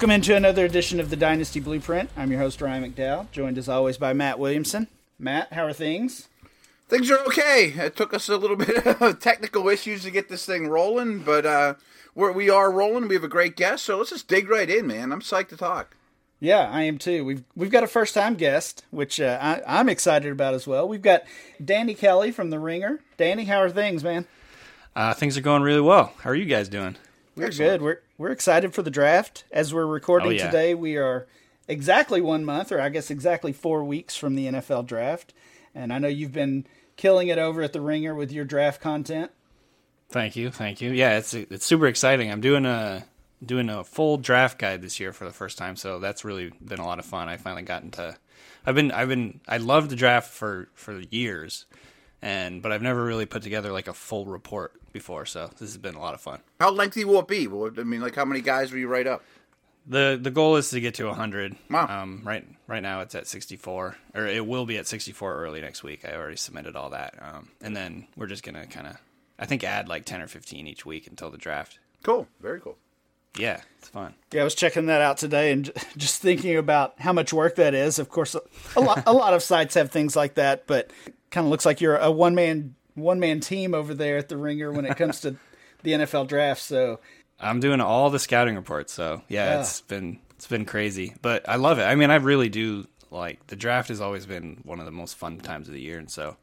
Welcome into another edition of the Dynasty Blueprint. I'm your host, Ryan McDowell, joined as always by Matt Williamson. Matt, how are things? Things are okay. It took us a little bit of technical issues to get this thing rolling, but uh, we're, we are rolling. We have a great guest, so let's just dig right in, man. I'm psyched to talk. Yeah, I am too. We've we've got a first time guest, which uh, I, I'm excited about as well. We've got Danny Kelly from The Ringer. Danny, how are things, man? Uh, things are going really well. How are you guys doing? We're Excellent. good. We're we're excited for the draft. As we're recording oh, yeah. today, we are exactly one month, or I guess exactly four weeks from the NFL draft. And I know you've been killing it over at the Ringer with your draft content. Thank you, thank you. Yeah, it's it's super exciting. I'm doing a doing a full draft guide this year for the first time, so that's really been a lot of fun. I finally gotten to. I've been I've been I love the draft for for years, and but I've never really put together like a full report before. So this has been a lot of fun. How lengthy will it be? I mean, like how many guys will you write up? the The goal is to get to 100. Wow. Um, right right now it's at 64, or it will be at 64 early next week. I already submitted all that, um, and then we're just gonna kind of I think add like 10 or 15 each week until the draft. Cool. Very cool. Yeah, it's fun. Yeah, I was checking that out today and just thinking about how much work that is. Of course, a lot a lot of sites have things like that, but kind of looks like you're a one man one man team over there at the Ringer when it comes to the NFL draft. So I'm doing all the scouting reports. So yeah, yeah, it's been it's been crazy, but I love it. I mean, I really do like the draft has always been one of the most fun times of the year, and so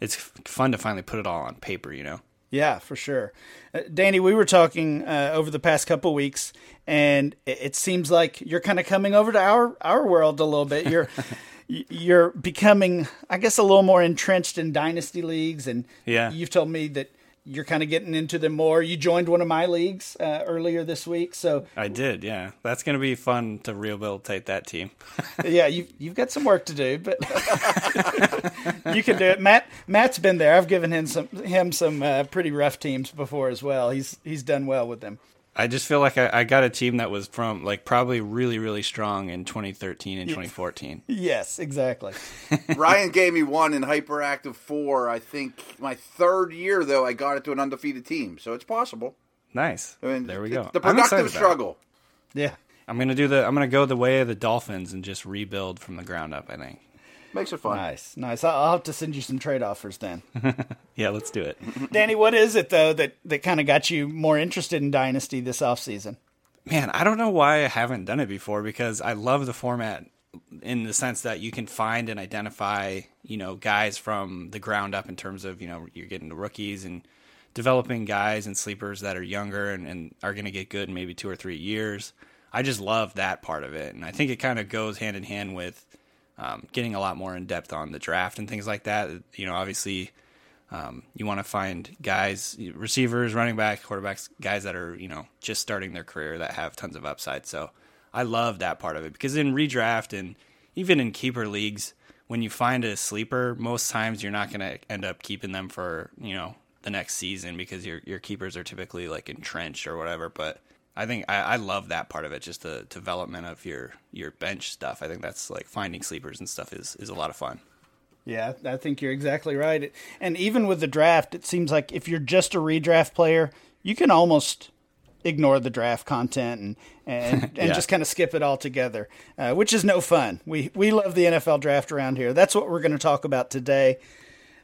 it's fun to finally put it all on paper. You know. Yeah, for sure. Uh, Danny, we were talking uh, over the past couple weeks, and it, it, seems like you're kind of coming over to our our world a little bit. You're you're becoming, I guess, a little more entrenched in dynasty leagues, and yeah. you've told me that you're kind of getting into them more. You joined one of my leagues uh, earlier this week, so I did. Yeah, that's going to be fun to rehabilitate that team. yeah, you've you've got some work to do, but you can do it. Matt Matt's been there. I've given him some him some uh, pretty rough teams before as well. He's he's done well with them. I just feel like I, I, got a team that was from like probably really really strong in 2013 and 2014. yes, exactly. Ryan gave me one in hyperactive four. I think my third year though, I got it to an undefeated team, so it's possible. Nice. I mean, there we go. The productive struggle. Yeah. I'm gonna do the. I'm gonna go the way of the Dolphins and just rebuild from the ground up. I think. Makes it fun. Nice, nice. I'll have to send you some trade offers then. yeah, let's do it. Danny, what is it though that that kind of got you more interested in Dynasty this off season? Man, I don't know why I haven't done it before because I love the format in the sense that you can find and identify, you know, guys from the ground up in terms of, you know, you're getting the rookies and developing guys and sleepers that are younger and, and are going to get good in maybe two or three years. I just love that part of it. And I think it kind of goes hand in hand with um, getting a lot more in depth on the draft and things like that. You know, obviously, um, you want to find guys, receivers, running back, quarterbacks, guys that are you know just starting their career that have tons of upside. So I love that part of it because in redraft and even in keeper leagues, when you find a sleeper, most times you're not going to end up keeping them for you know the next season because your your keepers are typically like entrenched or whatever. But I think I, I, love that part of it, just the development of your your bench stuff. I think that's like finding sleepers and stuff is is a lot of fun. Yeah, I think you're exactly right. And even with the draft, it seems like if you're just a redraft player, you can almost ignore the draft content and and, and yeah. just kind of skip it altogether, uh, which is no fun. We we love the NFL draft around here. That's what we're going to talk about today.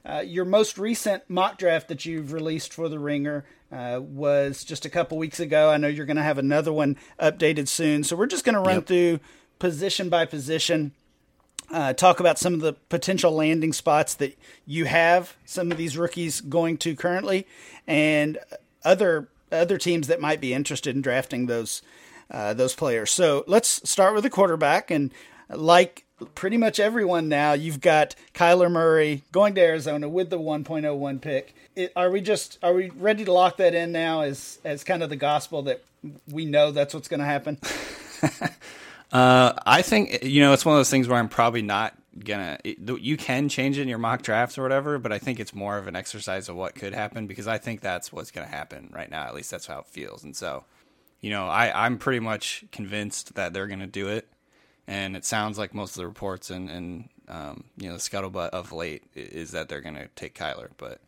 Uh, your most recent mock draft that you've released for the Ringer uh, was just a couple weeks ago. I know you're going to have another one updated soon. So we're just going to run yep. through position by position, uh, talk about some of the potential landing spots that you have some of these rookies going to currently, and other other teams that might be interested in drafting those uh, those players. So let's start with the quarterback and like pretty much everyone now. You've got Kyler Murray going to Arizona with the 1.01 pick. It, are we just are we ready to lock that in now as as kind of the gospel that we know that's what's going to happen? uh, I think you know it's one of those things where I'm probably not gonna. It, you can change it in your mock drafts or whatever, but I think it's more of an exercise of what could happen because I think that's what's going to happen right now. At least that's how it feels, and so you know I I'm pretty much convinced that they're going to do it and it sounds like most of the reports and, and um, you know the scuttlebutt of late is that they're going to take Kyler, but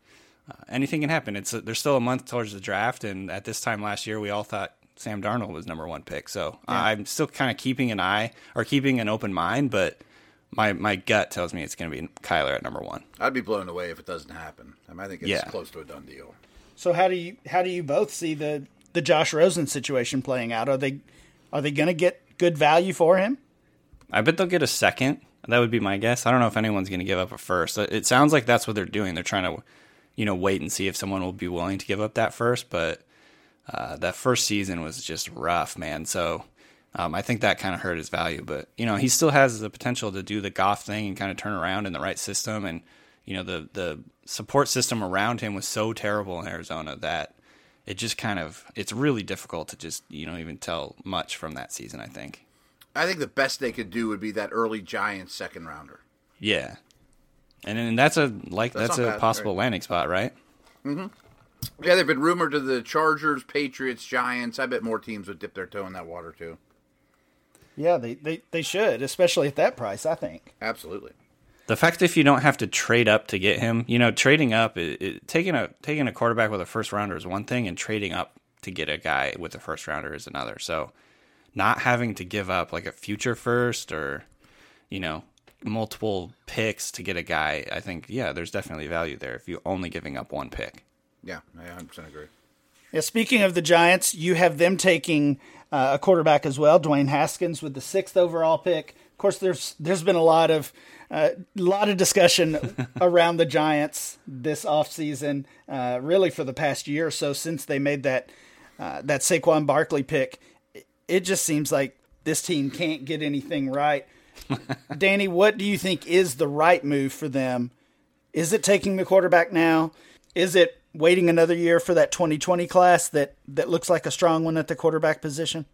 uh, anything can happen. It's a, there's still a month towards the draft, and at this time last year, we all thought Sam Darnold was number one pick. So yeah. I'm still kind of keeping an eye or keeping an open mind, but my my gut tells me it's going to be Kyler at number one. I'd be blown away if it doesn't happen. I, mean, I think it's yeah. close to a done deal. So how do you how do you both see the the Josh Rosen situation playing out? Are they are they going to get good value for him? I bet they'll get a second. That would be my guess. I don't know if anyone's going to give up a first. It sounds like that's what they're doing. They're trying to, you know, wait and see if someone will be willing to give up that first. But uh, that first season was just rough, man. So um, I think that kind of hurt his value. But you know, he still has the potential to do the Goff thing and kind of turn around in the right system. And you know, the the support system around him was so terrible in Arizona that it just kind of it's really difficult to just you know even tell much from that season. I think. I think the best they could do would be that early Giants second rounder. Yeah, and and that's a like that's, that's a bad, possible right? landing spot, right? Mm-hmm. Yeah, they've been rumored to the Chargers, Patriots, Giants. I bet more teams would dip their toe in that water too. Yeah, they, they, they should, especially at that price, I think. Absolutely. The fact if you don't have to trade up to get him, you know, trading up, it, it, taking a taking a quarterback with a first rounder is one thing, and trading up to get a guy with a first rounder is another. So, not having to give up like a future first or, you know, multiple picks to get a guy, I think, yeah, there's definitely value there if you're only giving up one pick. Yeah, I 100% agree. Yeah, speaking of the Giants, you have them taking uh, a quarterback as well, Dwayne Haskins, with the sixth overall pick. Of course, there's there's been a lot of a uh, lot of discussion around the Giants this offseason, uh, really for the past year or so since they made that uh, that Saquon Barkley pick. It just seems like this team can't get anything right. Danny, what do you think is the right move for them? Is it taking the quarterback now? Is it waiting another year for that 2020 class that that looks like a strong one at the quarterback position?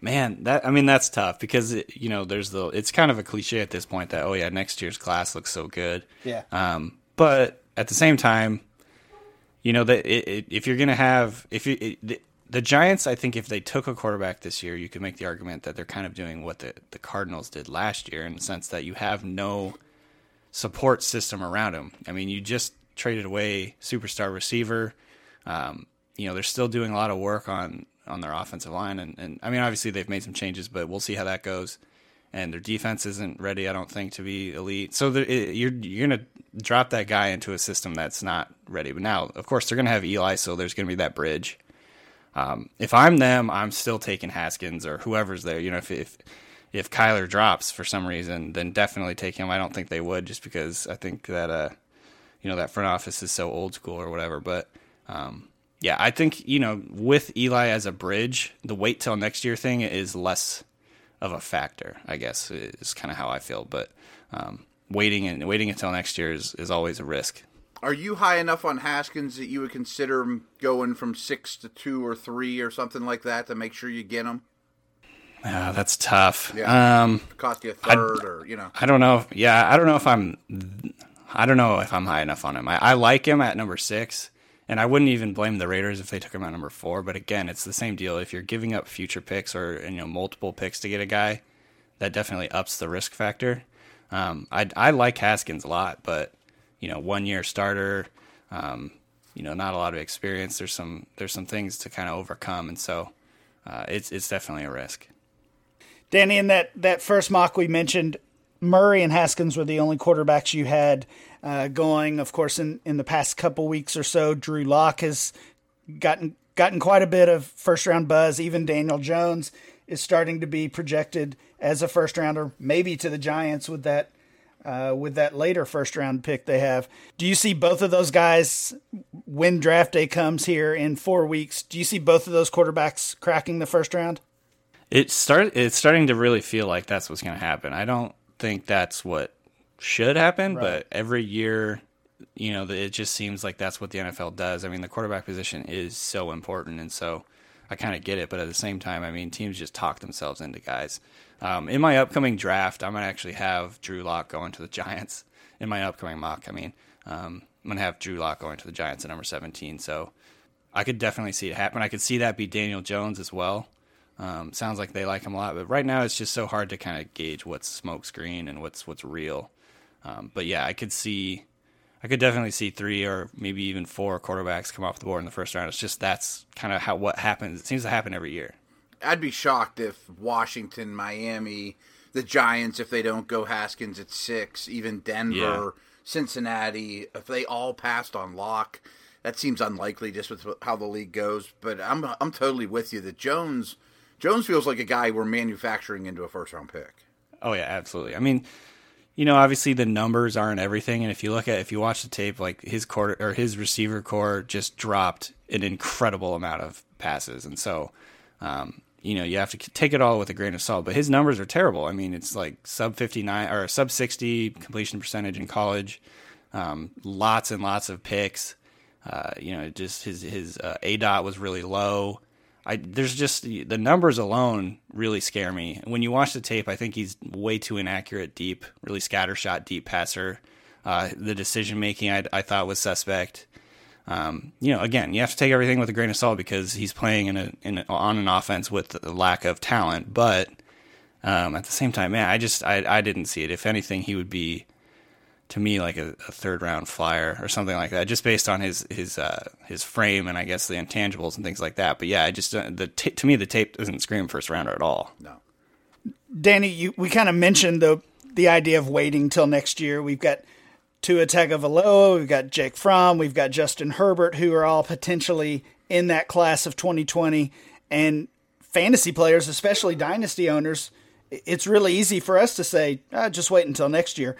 Man, that I mean that's tough because it, you know there's the it's kind of a cliche at this point that oh yeah next year's class looks so good. Yeah. Um, but at the same time, you know that if you're gonna have if you it, the, Giants, I think if they took a quarterback this year, you could make the argument that they're kind of doing what the the Cardinals did last year in the sense that you have no support system around them. I mean, you just traded away superstar receiver. Um, you know, they're still doing a lot of work on on their offensive line, and, and I mean, obviously they've made some changes, but we'll see how that goes. And their defense isn't ready, I don't think, to be elite. So it, you're you're gonna drop that guy into a system that's not ready. But now, of course, they're gonna have Eli, so there's gonna be that bridge. Um, if I'm them, I'm still taking Haskins or whoever's there. You know, if if if Kyler drops for some reason, then definitely take him. I don't think they would, just because I think that uh, you know that front office is so old school or whatever. But um, yeah, I think you know with Eli as a bridge, the wait till next year thing is less of a factor. I guess is kind of how I feel. But um, waiting and waiting until next year is, is always a risk. Are you high enough on Haskins that you would consider going from six to two or three or something like that to make sure you get him? Yeah, that's tough. Yeah. Um, cost you a third, I, or you know. I don't know. Yeah, I don't know if I'm I don't know if I'm high enough on him. I, I like him at number six, and I wouldn't even blame the Raiders if they took him at number four. But again, it's the same deal. If you're giving up future picks or you know multiple picks to get a guy, that definitely ups the risk factor. Um, I I like Haskins a lot, but you know, one year starter, um, you know, not a lot of experience. There's some there's some things to kind of overcome, and so uh, it's it's definitely a risk. Danny, in that that first mock we mentioned, Murray and Haskins were the only quarterbacks you had uh, going. Of course, in, in the past couple weeks or so, Drew Lock has gotten gotten quite a bit of first round buzz. Even Daniel Jones is starting to be projected as a first rounder, maybe to the Giants with that uh, with that later first round pick they have. Do you see both of those guys when draft day comes here in four weeks? Do you see both of those quarterbacks cracking the first round? It start it's starting to really feel like that's what's going to happen. I don't think that's what should happen, right. but every year, you know, it just seems like that's what the NFL does. I mean, the quarterback position is so important, and so I kind of get it. But at the same time, I mean, teams just talk themselves into guys. Um, in my upcoming draft, I'm gonna actually have Drew Lock going to the Giants. In my upcoming mock, I mean, um, I'm gonna have Drew Lock going to the Giants at number 17. So I could definitely see it happen. I could see that be Daniel Jones as well. Um, sounds like they like him a lot, but right now it's just so hard to kind of gauge what's smokescreen and what's what's real. Um, but yeah, I could see, I could definitely see three or maybe even four quarterbacks come off the board in the first round. It's just that's kind of how what happens. It seems to happen every year. I'd be shocked if Washington, Miami, the Giants, if they don't go Haskins at six, even Denver, yeah. Cincinnati, if they all passed on Lock, that seems unlikely just with how the league goes. But I'm I'm totally with you that Jones Jones feels like a guy we're manufacturing into a first round pick. Oh yeah, absolutely. I mean, you know, obviously the numbers aren't everything, and if you look at if you watch the tape, like his quarter or his receiver corps just dropped an incredible amount of passes, and so um, you know you have to take it all with a grain of salt. But his numbers are terrible. I mean, it's like sub fifty nine or sub sixty completion percentage in college, um, lots and lots of picks. Uh, you know, just his his uh, A dot was really low. I there's just the numbers alone really scare me. When you watch the tape, I think he's way too inaccurate deep, really scattershot deep passer. Uh, the decision making I, I, thought was suspect. Um, you know, again, you have to take everything with a grain of salt because he's playing in a, in a, on an offense with a lack of talent. But um, at the same time, man, I just I, I didn't see it. If anything, he would be to me like a, a, third round flyer or something like that, just based on his his uh, his frame and I guess the intangibles and things like that. But yeah, I just uh, the t- to me the tape doesn't scream first rounder at all. No, Danny, you, we kind of mentioned the the idea of waiting till next year. We've got Tua Tagovailoa, we've got Jake Fromm, we've got Justin Herbert, who are all potentially in that class of 2020, and fantasy players, especially dynasty owners. It's really easy for us to say, ah, just wait until next year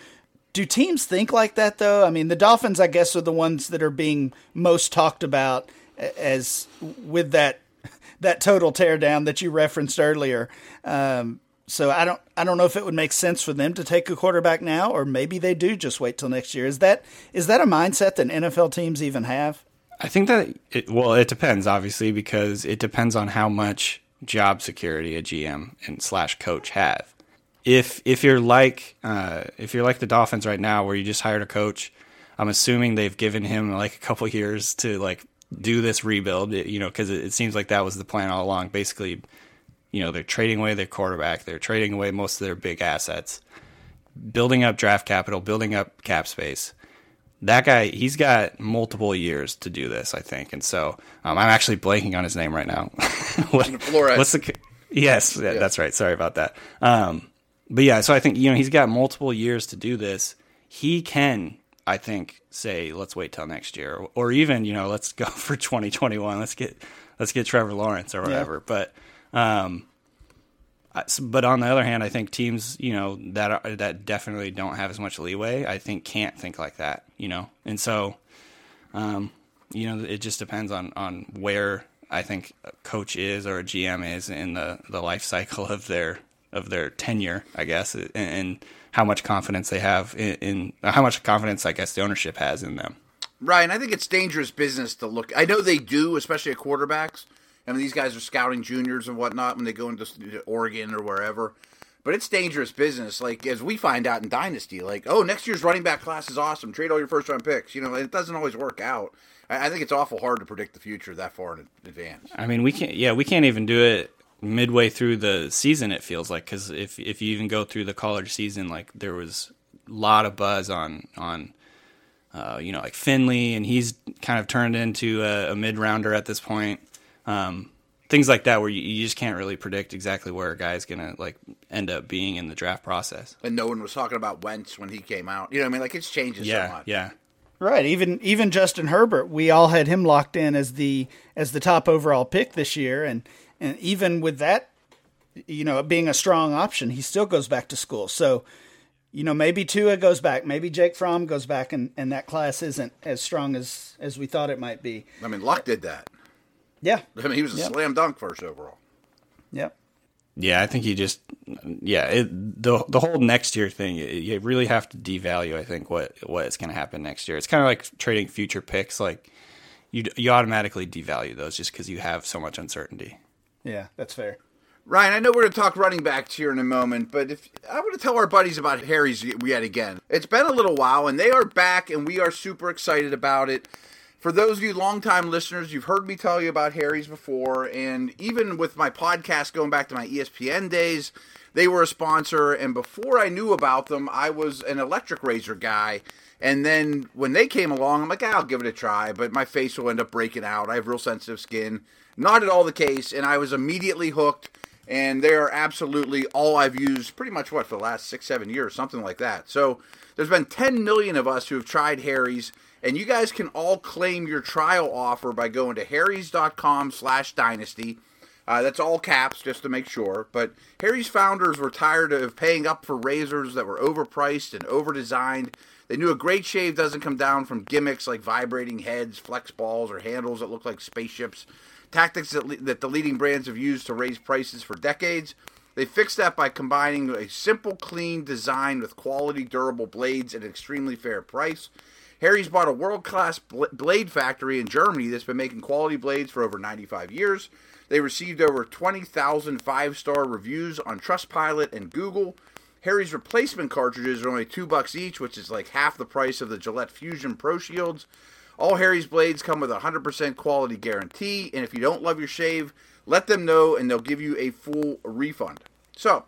do teams think like that though? I mean, the Dolphins, I guess, are the ones that are being most talked about as with that that total teardown that you referenced earlier. Um, so I don't I don't know if it would make sense for them to take a quarterback now, or maybe they do just wait till next year. Is that is that a mindset that NFL teams even have? I think that it, well, it depends obviously because it depends on how much job security a GM and slash coach have if if you're like uh, if you're like the Dolphins right now, where you just hired a coach, I'm assuming they've given him like a couple years to like do this rebuild. You know, because it, it, seems like that was the plan all along. Basically, you know, they're trading away their quarterback, they're trading away most of their big assets, building up draft capital, building up cap space. That guy, he's got multiple years to do this, I think, and so um, I'm actually blanking on his name right now. what, what's the? Yes, yeah, that's right. Sorry about that. Um, but yeah, so I think you know he's got multiple years to do this. He can, I think, say let's wait till next year, or, or even you know let's go for 2021. Let's get let's get Trevor Lawrence or whatever. Yeah. But um, but on the other hand, I think teams you know that are, that definitely don't have as much leeway. I think can't think like that. You know, and so um, you know it just depends on on where I think a coach is or a GM is in the the life cycle of their of their tenure, I guess, and, and how much confidence they have in, in, how much confidence I guess the ownership has in them. Right, and I think it's dangerous business to look. I know they do, especially at quarterbacks. I mean, these guys are scouting juniors and whatnot when they go into Oregon or wherever. But it's dangerous business. Like as we find out in Dynasty, like oh, next year's running back class is awesome. Trade all your first round picks. You know, it doesn't always work out. I think it's awful hard to predict the future that far in advance. I mean, we can't. Yeah, we can't even do it midway through the season. It feels like because if if you even go through the college season, like there was a lot of buzz on on uh, you know like Finley, and he's kind of turned into a, a mid rounder at this point. Um, things like that where you, you, just can't really predict exactly where a guy's gonna like end up being in the draft process. And no one was talking about Wentz when he came out. You know, what I mean, like it's changing yeah, so much. Yeah. Right. Even even Justin Herbert, we all had him locked in as the as the top overall pick this year, and and even with that, you know, being a strong option, he still goes back to school. So, you know, maybe Tua goes back, maybe Jake Fromm goes back, and, and that class isn't as strong as as we thought it might be. I mean, Luck did that. Yeah. I mean, he was a yep. slam dunk first overall. Yep. Yeah, I think he just, yeah, it, the the whole next year thing, you really have to devalue. I think what what is going to happen next year. It's kind of like trading future picks. Like you you automatically devalue those just because you have so much uncertainty. Yeah, that's fair. Ryan, I know we're going to talk running backs here in a moment, but if I want to tell our buddies about Harry's yet again. It's been a little while, and they are back, and we are super excited about it. For those of you longtime listeners, you've heard me tell you about Harry's before, and even with my podcast going back to my ESPN days, they were a sponsor. And before I knew about them, I was an electric razor guy. And then when they came along, I'm like, ah, I'll give it a try, but my face will end up breaking out. I have real sensitive skin. Not at all the case, and I was immediately hooked. And they are absolutely all I've used pretty much what for the last six, seven years, something like that. So there's been 10 million of us who have tried Harry's and you guys can all claim your trial offer by going to harrys.com slash dynasty. Uh, that's all caps, just to make sure. But Harry's founders were tired of paying up for razors that were overpriced and overdesigned. They knew a great shave doesn't come down from gimmicks like vibrating heads, flex balls, or handles that look like spaceships. Tactics that, le- that the leading brands have used to raise prices for decades. They fixed that by combining a simple, clean design with quality, durable blades at an extremely fair price. Harry's bought a world class blade factory in Germany that's been making quality blades for over 95 years. They received over 20,000 five star reviews on Trustpilot and Google. Harry's replacement cartridges are only two bucks each, which is like half the price of the Gillette Fusion Pro Shields. All Harry's blades come with a 100% quality guarantee, and if you don't love your shave, let them know and they'll give you a full refund. So,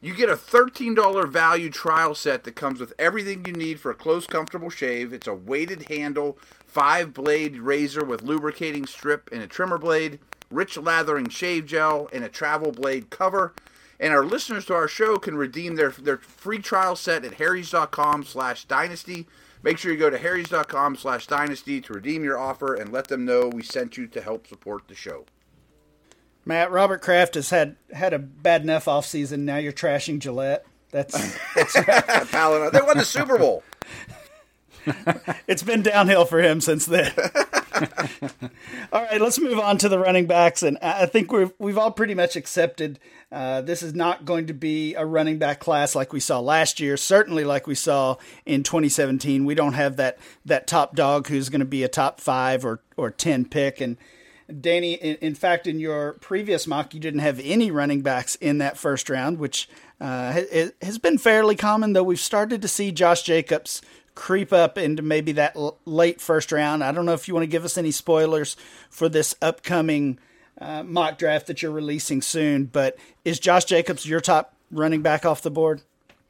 you get a $13 value trial set that comes with everything you need for a close, comfortable shave. It's a weighted handle, five blade razor with lubricating strip and a trimmer blade, rich lathering shave gel, and a travel blade cover. And our listeners to our show can redeem their, their free trial set at harrys.com slash dynasty. Make sure you go to harrys.com slash dynasty to redeem your offer and let them know we sent you to help support the show. Matt, Robert Kraft has had had a bad enough offseason. Now you're trashing Gillette. That's, that's they won the Super Bowl. it's been downhill for him since then. all right, let's move on to the running backs, and I think we've we've all pretty much accepted uh, this is not going to be a running back class like we saw last year. Certainly, like we saw in 2017, we don't have that that top dog who's going to be a top five or or ten pick, and Danny, in, in, fact, in your previous mock, you didn't have any running backs in that first round, which uh, has been fairly common, though we've started to see Josh Jacobs creep up into maybe that l- late first round. I don't know if you want to give us any spoilers for this upcoming uh, mock draft that you're releasing soon, but is Josh Jacobs your top running back off the board?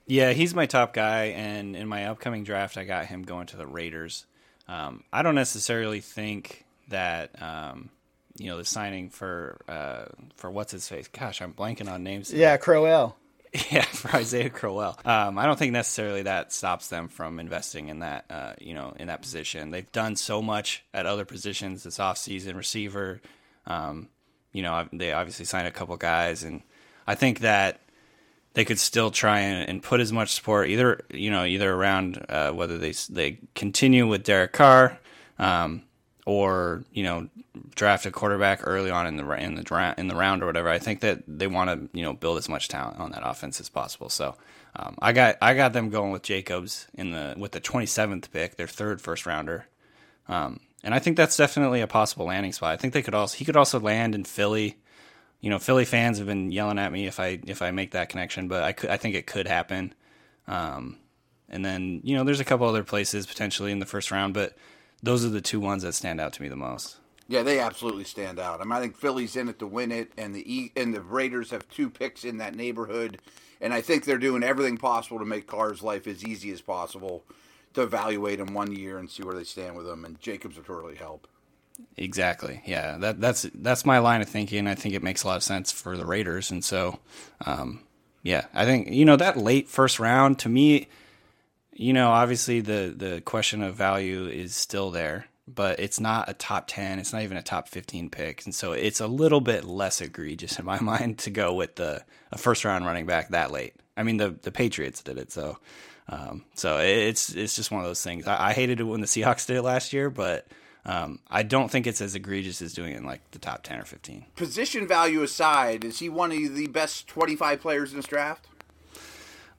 Yeah, he's my top guy, and in my upcoming draft, I got him going to the Raiders. Um, I don't necessarily think that um, you know the signing for uh, for what's his face. Gosh, I'm blanking on names. Yeah, Crowell. Yeah, for Isaiah Crowell. Um, I don't think necessarily that stops them from investing in that, uh, you know, in that position. They've done so much at other positions this offseason, receiver. Um, you know, they obviously signed a couple guys, and I think that they could still try and, and put as much support either, you know, either around uh, whether they they continue with Derek Carr. Um, or you know draft a quarterback early on in the in the in the round or whatever. I think that they want to you know build as much talent on that offense as possible. So um, I got I got them going with Jacobs in the with the 27th pick, their third first rounder. Um, and I think that's definitely a possible landing spot. I think they could also he could also land in Philly. You know, Philly fans have been yelling at me if I if I make that connection, but I could I think it could happen. Um, and then you know, there's a couple other places potentially in the first round, but those are the two ones that stand out to me the most. Yeah, they absolutely stand out. I mean, I think Philly's in it to win it, and the e- and the Raiders have two picks in that neighborhood, and I think they're doing everything possible to make Carr's life as easy as possible to evaluate him one year and see where they stand with him. And Jacobs would really help. Exactly. Yeah, that that's that's my line of thinking. I think it makes a lot of sense for the Raiders, and so, um, yeah, I think you know that late first round to me you know, obviously the the question of value is still there, but it's not a top 10, it's not even a top 15 pick. And so it's a little bit less egregious in my mind to go with the a first round running back that late. I mean, the the Patriots did it, so um, so it's it's just one of those things. I, I, hated it when the Seahawks did it last year, but um, I don't think it's as egregious as doing it in like the top 10 or 15. Position value aside, is he one of the best 25 players in this draft?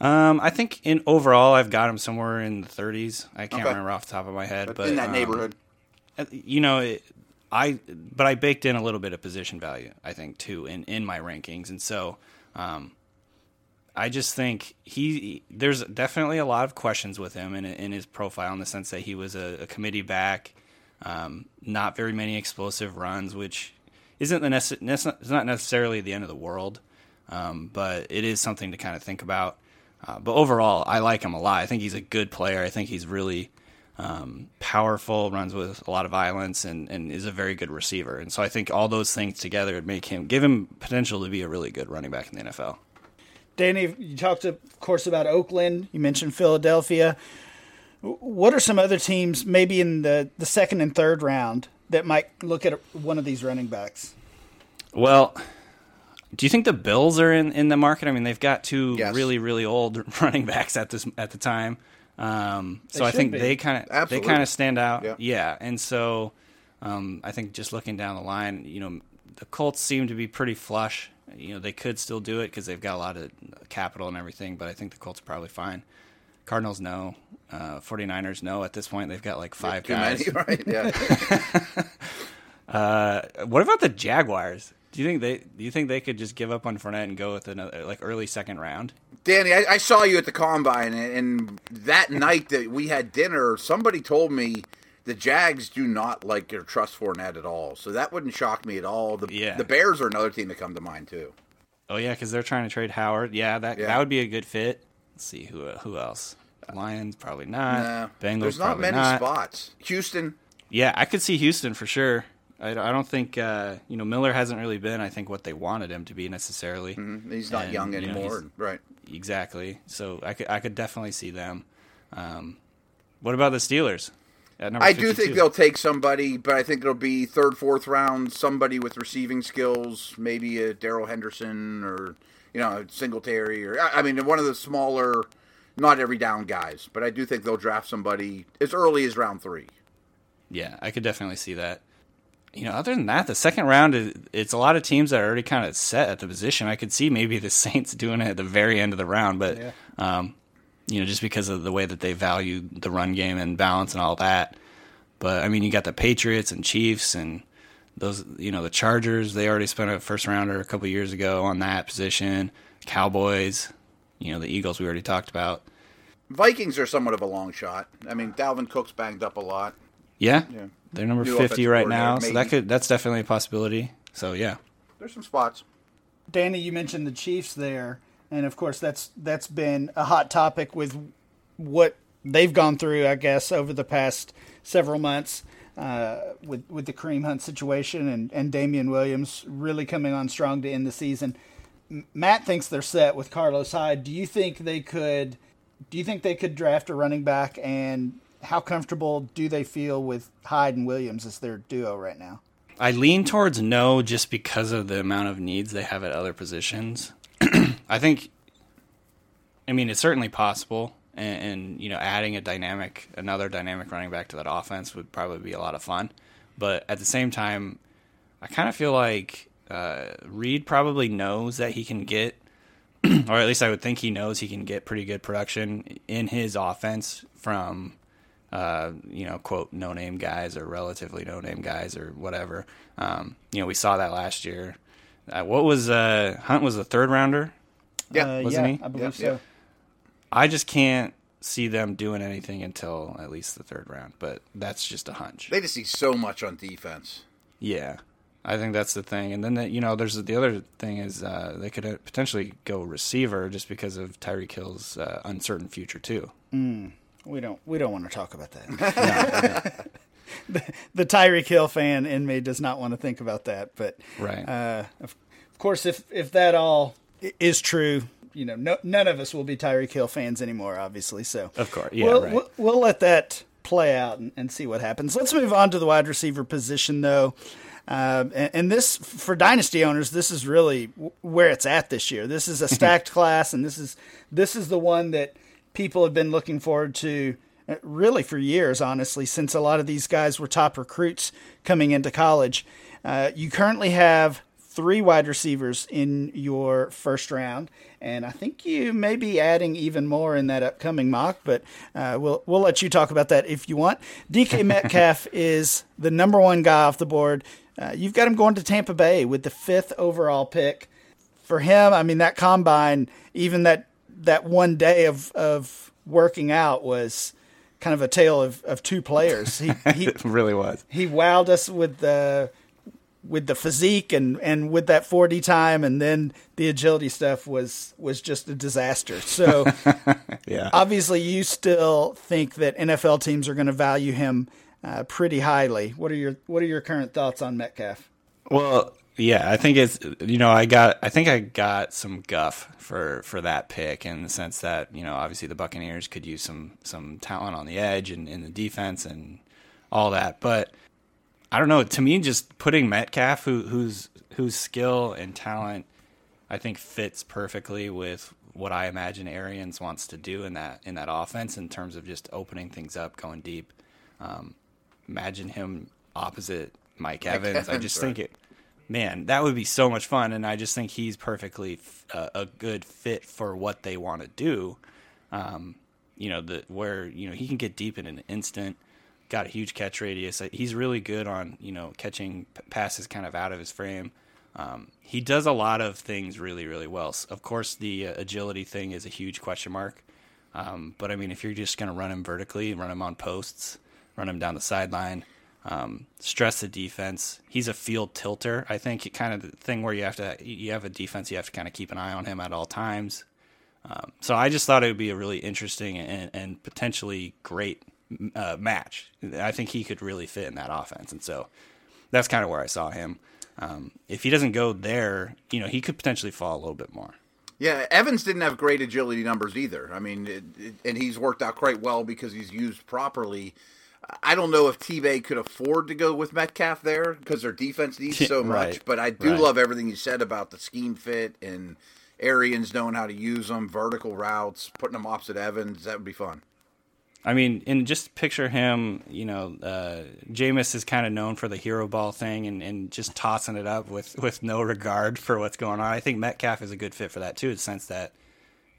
Um, I think in overall, I've got him somewhere in the 30s. I can't okay. remember off the top of my head, but, but in that um, neighborhood, uh, you know, it, I but I baked in a little bit of position value, I think, too, in in my rankings, and so. Um, I just think he there's definitely a lot of questions with him in in his profile in the sense that he was a, a committee back. Um, not very many explosive runs, which isn't the nece- not necessarily the end of the world, um, but it is something to kind of think about. Uh, but overall, I like him a lot. I think he's a good player. I think he's really um, powerful, runs with a lot of violence, and, and is a very good receiver. And so I think all those things together would make him give him potential to be a really good running back in the NFL. Danny, you talked, of course, about Oakland. You mentioned Philadelphia. What are some other teams, maybe in the, the second and third round, that might look at one of these running backs? Well, do you think the Bills are in, in the market? I mean, they've got two Yes. really really old running backs at this at the time. Um, so I think be. they kind of they kind of stand out. Yeah. Yeah, and so um, I think just looking down the line, you know, the Colts seem to be pretty flush. You know, they could still do it because they've got a lot of capital and everything, but I think the Colts are probably fine. Cardinals no, uh, 49ers no. At this point, they've got like five guys. many, right? Yeah. Uh, what about the Jaguars? Do you think they do you think they could just give up on Fournette and go with another like early second round? Danny, I, I saw you at the combine, and, and that night that we had dinner, somebody told me the Jags do not like or trust Fournette at all. So that wouldn't shock me at all. The, Yeah. the Bears are another team to come to mind too. Oh yeah, because they're trying to trade Howard. Yeah, that Yeah. that would be a good fit. Let's see who uh, who else. Lions probably not. Nah, Bengals there's not many not. spots. Houston, Yeah, I could see Houston for sure. I, don't- I don't think uh, you know Miller hasn't really been. I think what they wanted him to be necessarily. he's not And, young you know, anymore. right. Exactly. So I could I could definitely see them. Um, what about the Steelers? I do think they'll take somebody, but I think it'll be third, fourth round, somebody with receiving skills, maybe a Darrell Henderson or you know a Singletary, or I I mean one of the smaller, not every down guys. But I do think they'll draft somebody as early as round three. Yeah, I could definitely see that. You know, other than that, the second round is it's a lot of teams that are already kind of set at the position. I could see maybe the Saints doing it at the very end of the round, but Yeah. um, you know, just because of the way that they value the run game and balance and all that. But I mean, you got the Patriots and Chiefs and those, you know, the Chargers. They already spent a first rounder a couple years ago on that position. Cowboys, you know, the Eagles we already talked about. Vikings are somewhat of a long shot. I mean, Dalvin Cook's banged up a lot. Yeah, Yeah. They're number New fifty right now, coordinator, so that could that's definitely a possibility. So yeah. There's some spots. Danny, you mentioned the Chiefs there, and of course that's that's been a hot topic with what they've gone through, I guess, over the past several months uh, with with the Kareem Hunt situation and and Damien Williams really coming on strong to end the season. M- Matt thinks they're set with Carlos Hyde. Do you think they could? Do you think they could draft a running back? And how comfortable do they feel with Hyde and Williams as their duo right now? I lean towards no just because of the amount of needs they have at other positions. I think, I mean, it's certainly possible, and, and you know, adding a dynamic, another dynamic running back to that offense would probably be a lot of fun. But at the same time, I kind of feel like uh, Reid probably knows that he can get, or at least I would think he knows he can get pretty good production in his offense from uh, you know, quote, no name guys or relatively no name guys or whatever. Um, you know, we saw that last year. Uh, what was uh, Hunt was the third rounder? Yeah, Uh, wasn't yeah, he? I believe Yeah, so. yeah. I just can't see them doing anything until at least the third round, but that's just a hunch. They just see so much on defense. Yeah. I think that's the thing. And then, the, you know, there's the other thing is uh, they could uh, potentially go receiver just because of Tyreek Hill's uh, uncertain future, too. We don't we don't want to talk about that. the, the Tyreek Hill fan in me does not want to think about that. But Right. uh, of, of course, if if that all is true, you know, no, none of us will be Tyreek Hill fans anymore. Obviously, so Of course, yeah, we'll, right. we'll, we'll let that play out and, and see what happens. Let's move on to the wide receiver position, though. Um, and, and this, for dynasty owners, this is really w- where it's at this year. This is a stacked class, and this is this is the one that people have been looking forward to uh, really for years, honestly, since a lot of these guys were top recruits coming into college. Uh, you currently have three wide receivers in your first round, and I think you may be adding even more in that upcoming mock. But uh, we'll we'll let you talk about that if you want. DK Metcalf is the number one guy off the board. Uh, you've got him going to Tampa Bay with the fifth overall pick. For him, I mean that combine, even that that one day of of working out was kind of a tale of, of two players. He, he it really was. He wowed us with the with the physique and, and with that 40 time and then the agility stuff was was just a disaster. So yeah. obviously you still think that NFL teams are going to value him uh, pretty highly. What are your what are your current thoughts on Metcalf? Well, yeah, I think it's you know I got I think I got some guff for for that pick in the sense that you know obviously the Buccaneers could use some some talent on the edge and in the defense and all that, but I don't know. To me, just putting Metcalf, who whose whose skill and talent I think fits perfectly with what I imagine Arians wants to do in that in that offense in terms of just opening things up, going deep. Um, imagine him opposite Mike, Mike Evans. Evans. I just right. think it man, that would be so much fun. And I just think he's perfectly uh, a good fit for what they want to do. Um, you know, the where you know he can get deep in an instant. Got a huge catch radius. He's really good on you know catching passes kind of out of his frame. Um, he does a lot of things really, really well. Of course, the uh, agility thing is a huge question mark. Um, but I mean, if you're just going to run him vertically, run him on posts, run him down the sideline, um, stress the defense. He's a field tilter. I think kind of the thing where you have to you have a defense you have to kind of keep an eye on him at all times. Um, so I just thought it would be a really interesting and, and potentially great uh, match. I think he could really fit in that offense, and so that's kind of where I saw him. Um, if he doesn't go there, you know, he could potentially fall a little bit more. Yeah, Evans didn't have great agility numbers either. I mean, it, it, and he's worked out quite well because he's used properly I don't know if T-Bay could afford to go with Metcalf there because their defense needs so much. right, but I do right. love everything you said about the scheme fit and Arians knowing how to use them, vertical routes, putting them opposite Evans. That would be fun. I mean, and just picture him, you know, uh, Jameis is kind of known for the hero ball thing and, and just tossing it up with, with no regard for what's going on. I think Metcalf is a good fit for that too, in the sense that,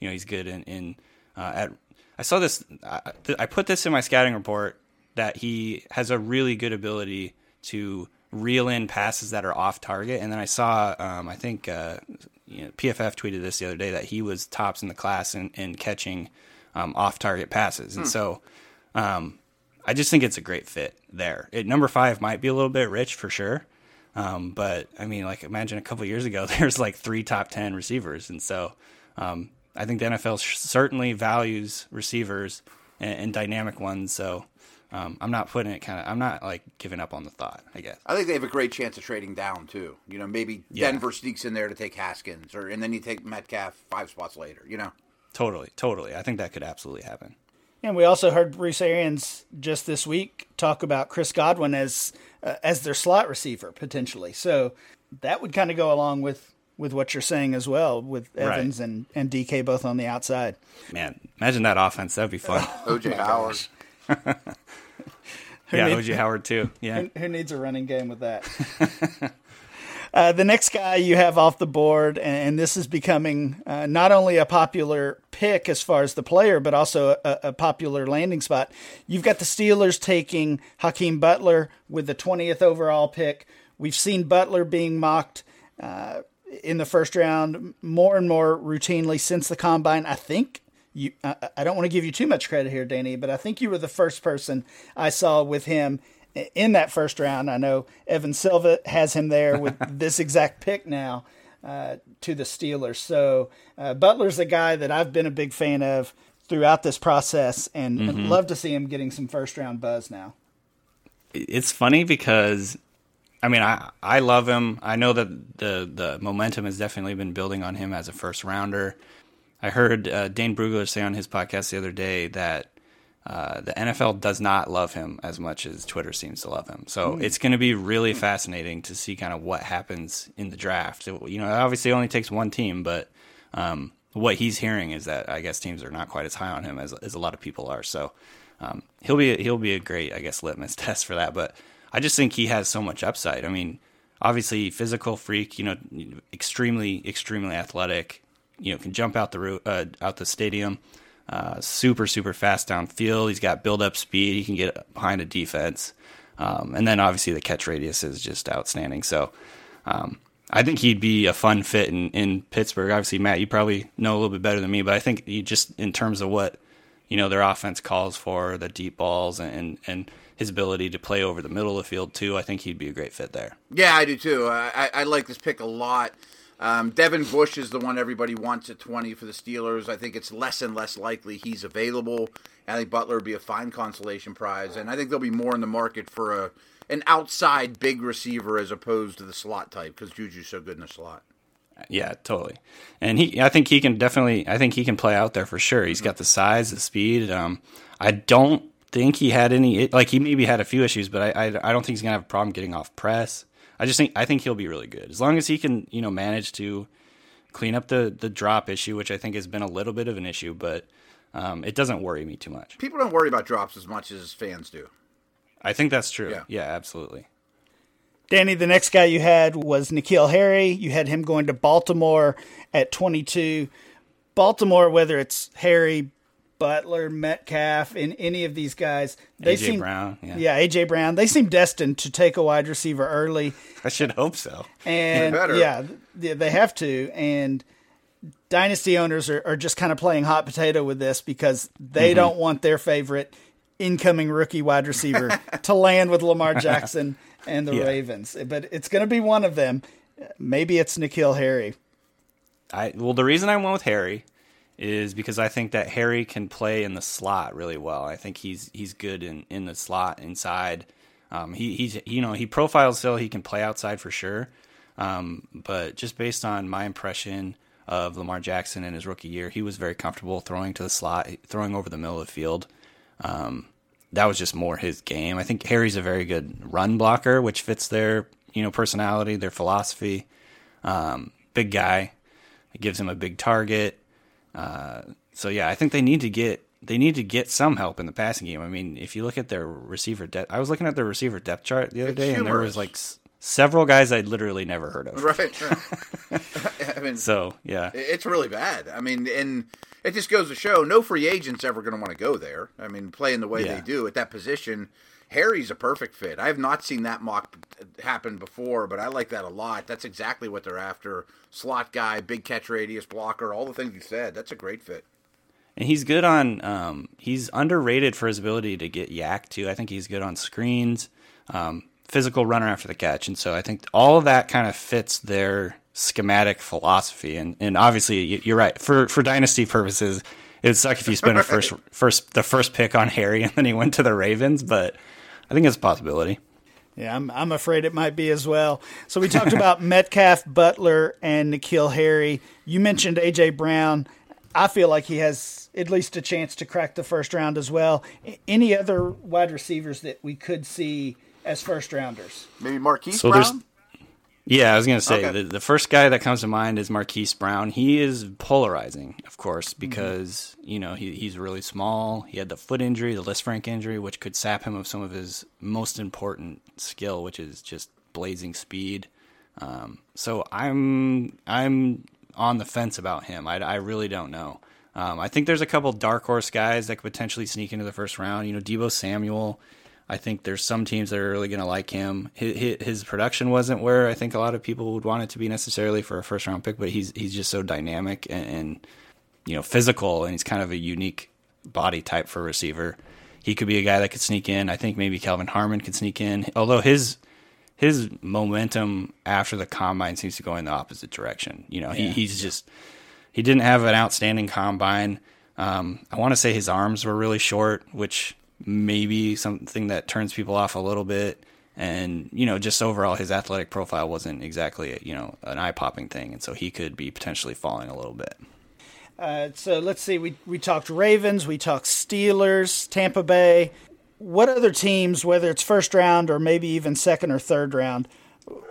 you know, he's good in, in uh, at, I saw this, I, I put this in my scouting report that he has a really good ability to reel in passes that are off target. And then I saw, um, I think uh, you know, PFF tweeted this the other day that he was tops in the class in, in catching um, off target passes. And hmm. so um, I just think it's a great fit there. It, number five might be a little bit rich for sure. Um, but I mean, like imagine a couple years ago, there's like three top 10 receivers. And so um, I think the NFL certainly values receivers and, and dynamic ones. So um, I'm not putting it kind of. I'm not like giving up on the thought. I guess. I think they have a great chance of trading down too. You know, maybe yeah. Denver sneaks in there to take Haskins, or and then you take Metcalf five spots later. You know. Totally, totally. I think that could absolutely happen. And we also heard Bruce Arians just this week talk about Chris Godwin as uh, as their slot receiver potentially. So that would kind of go along with with what you're saying as well, with Evans right. and, and DK both on the outside. Man, imagine that offense. That'd be fun. OJ Howard. Yeah, needs, OJ Howard too. Yeah, who, who, needs a running game with that? uh, the next guy you have off the board, and this is becoming uh, not only a popular pick as far as the player, but also a, a, popular landing spot. You've got the Steelers taking Hakeem Butler with the 20th overall pick. We've seen Butler being mocked. Uh, in the first round, more and more routinely since the combine. I think you I, I don't want to give you too much credit here, Danny, but I think you were the first person I saw with him in that first round. I know Evan Silva has him there with this exact pick now uh, to the Steelers. So uh, Butler's a guy that I've been a big fan of throughout this process, and mm-hmm. love to see him getting some first round buzz now. It's funny because I mean, I I love him. I know that the the momentum has definitely been building on him as a first rounder. I heard uh, Dane Brugler say on his podcast the other day that uh, the NFL does not love him as much as Twitter seems to love him. So mm. it's going to be really fascinating to see kind of what happens in the draft. It, you know, it obviously only takes one team, but um, what he's hearing is that I guess teams are not quite as high on him as, as a lot of people are. So um, he'll be he'll be a great I guess litmus test for that. But I just think he has so much upside. I mean, obviously physical freak, you know, extremely extremely athletic you know can jump out the uh, out the stadium. Uh, super super fast downfield. He's got build up speed. He can get behind a defense, um, and then obviously the catch radius is just outstanding. So. Um, I think he'd be a fun fit in, in Pittsburgh. Obviously, Matt, you probably know a little bit better than me, but I think he just in terms of what you know their offense calls for the deep balls and and his ability to play over the middle of the field too. I think he'd be a great fit there. Yeah, I do too. I, I, I like this pick a lot. Um, Devin Bush is the one everybody wants at 20 for the Steelers. I think it's less and less likely he's available. I think Butler would be a fine consolation prize, and I think there'll be more in the market for a an outside big receiver as opposed to the slot type because Juju's so good in the slot. Yeah, totally. And he, I think he can definitely. I think he can play out there for sure. He's got the size, the speed. Um, I don't think he had any. Like he maybe had a few issues, but I, I, I don't think he's gonna have a problem getting off press. I just think I think he'll be really good as long as he can, you know, manage to clean up the the drop issue, which I think has been a little bit of an issue, but um, it doesn't worry me too much. People don't worry about drops as much as fans do. I think that's true. Yeah. Yeah, absolutely. Danny, the next guy you had was N'Keal Harry. You had him going to Baltimore at 22. Baltimore, whether it's Harry, Butler, Metcalf, and any of these guys, they AJ seem Brown, yeah. AJ Brown, they seem destined to take a wide receiver early, I should hope so. and yeah, they have to. And dynasty owners are, are just kind of playing hot potato with this because they mm-hmm. don't want their favorite incoming rookie wide receiver to land with Lamar Jackson and the Yeah. Ravens. But it's going to be one of them. Maybe it's N'Keal Harry. I well, the reason I went with Harry is because I think that Harry can play in the slot really well. I think he's he's good in, in the slot inside. Um, he he's you know he profiles still he can play outside for sure. Um, but just based on my impression of Lamar Jackson in his rookie year, he was very comfortable throwing to the slot, throwing over the middle of the field. Um, that was just more his game. I think Harry's a very good run blocker, which fits their you know personality, their philosophy. Um, big guy, it gives him a big target. Uh, so yeah, I think they need to get they need to get some help in the passing game. I mean, if you look at their receiver depth, I was looking at their receiver depth chart the other It's day, and there was like s- several guys I'd literally never heard of. Right. I mean, So yeah, It's really bad. I mean, and it just goes to show no free agent's ever going to want to go there. I mean, playing the way Yeah. they do at that position, Harry's a perfect fit. I have not seen that mock happen before, but I like that a lot. That's exactly what they're after. Slot guy, big catch radius blocker, all the things you said. That's a great fit. and he's good on. Um, he's underrated for his ability to get YAC too. I think he's good on screens, um, physical runner after the catch, and so I think all of that kind of fits their schematic philosophy. And and obviously you're right for for dynasty purposes. It would suck if you spent a first first the first pick on Harry and then he went to the Ravens, but I think it's a possibility. Yeah, I'm, I'm afraid it might be as well. So we talked about Metcalf, Butler, and N'Keal Harry. You mentioned AJ Brown. I feel like he has at least a chance to crack the first round as well. Any other wide receivers that we could see as first rounders? Maybe Marquise So there's- Brown? Yeah, I was gonna say Okay. the, the first guy that comes to mind is Marquise Brown. He is polarizing, of course, Mm-hmm. because you know he, he's really small. He had the foot injury, the Lisfranc injury, which could sap him of some of his most important skill, which is just blazing speed. Um, so I'm I'm on the fence about him. I, I really don't know. Um, I think there's a couple dark horse guys that could potentially sneak into the first round. You know, Deebo Samuel. I think there's some teams that are really going to like him. His, his production wasn't where I think a lot of people would want it to be necessarily for a first round pick, but he's he's just so dynamic and, and you know physical, and he's kind of a unique body type for a receiver. He could be a guy that could sneak in. I think maybe Kelvin Harmon could sneak in, although his his momentum after the combine seems to go in the opposite direction. You know, he, he's just he didn't have an outstanding combine. Um, I want to say his arms were really short, which may be something that turns people off a little bit. And you know, just overall, his athletic profile wasn't exactly you know an eye popping thing, and so he could be potentially falling a little bit. Uh, so let's see. We we talked Ravens, we talked Steelers, Tampa Bay. What other teams, whether it's first round or maybe even second or third round,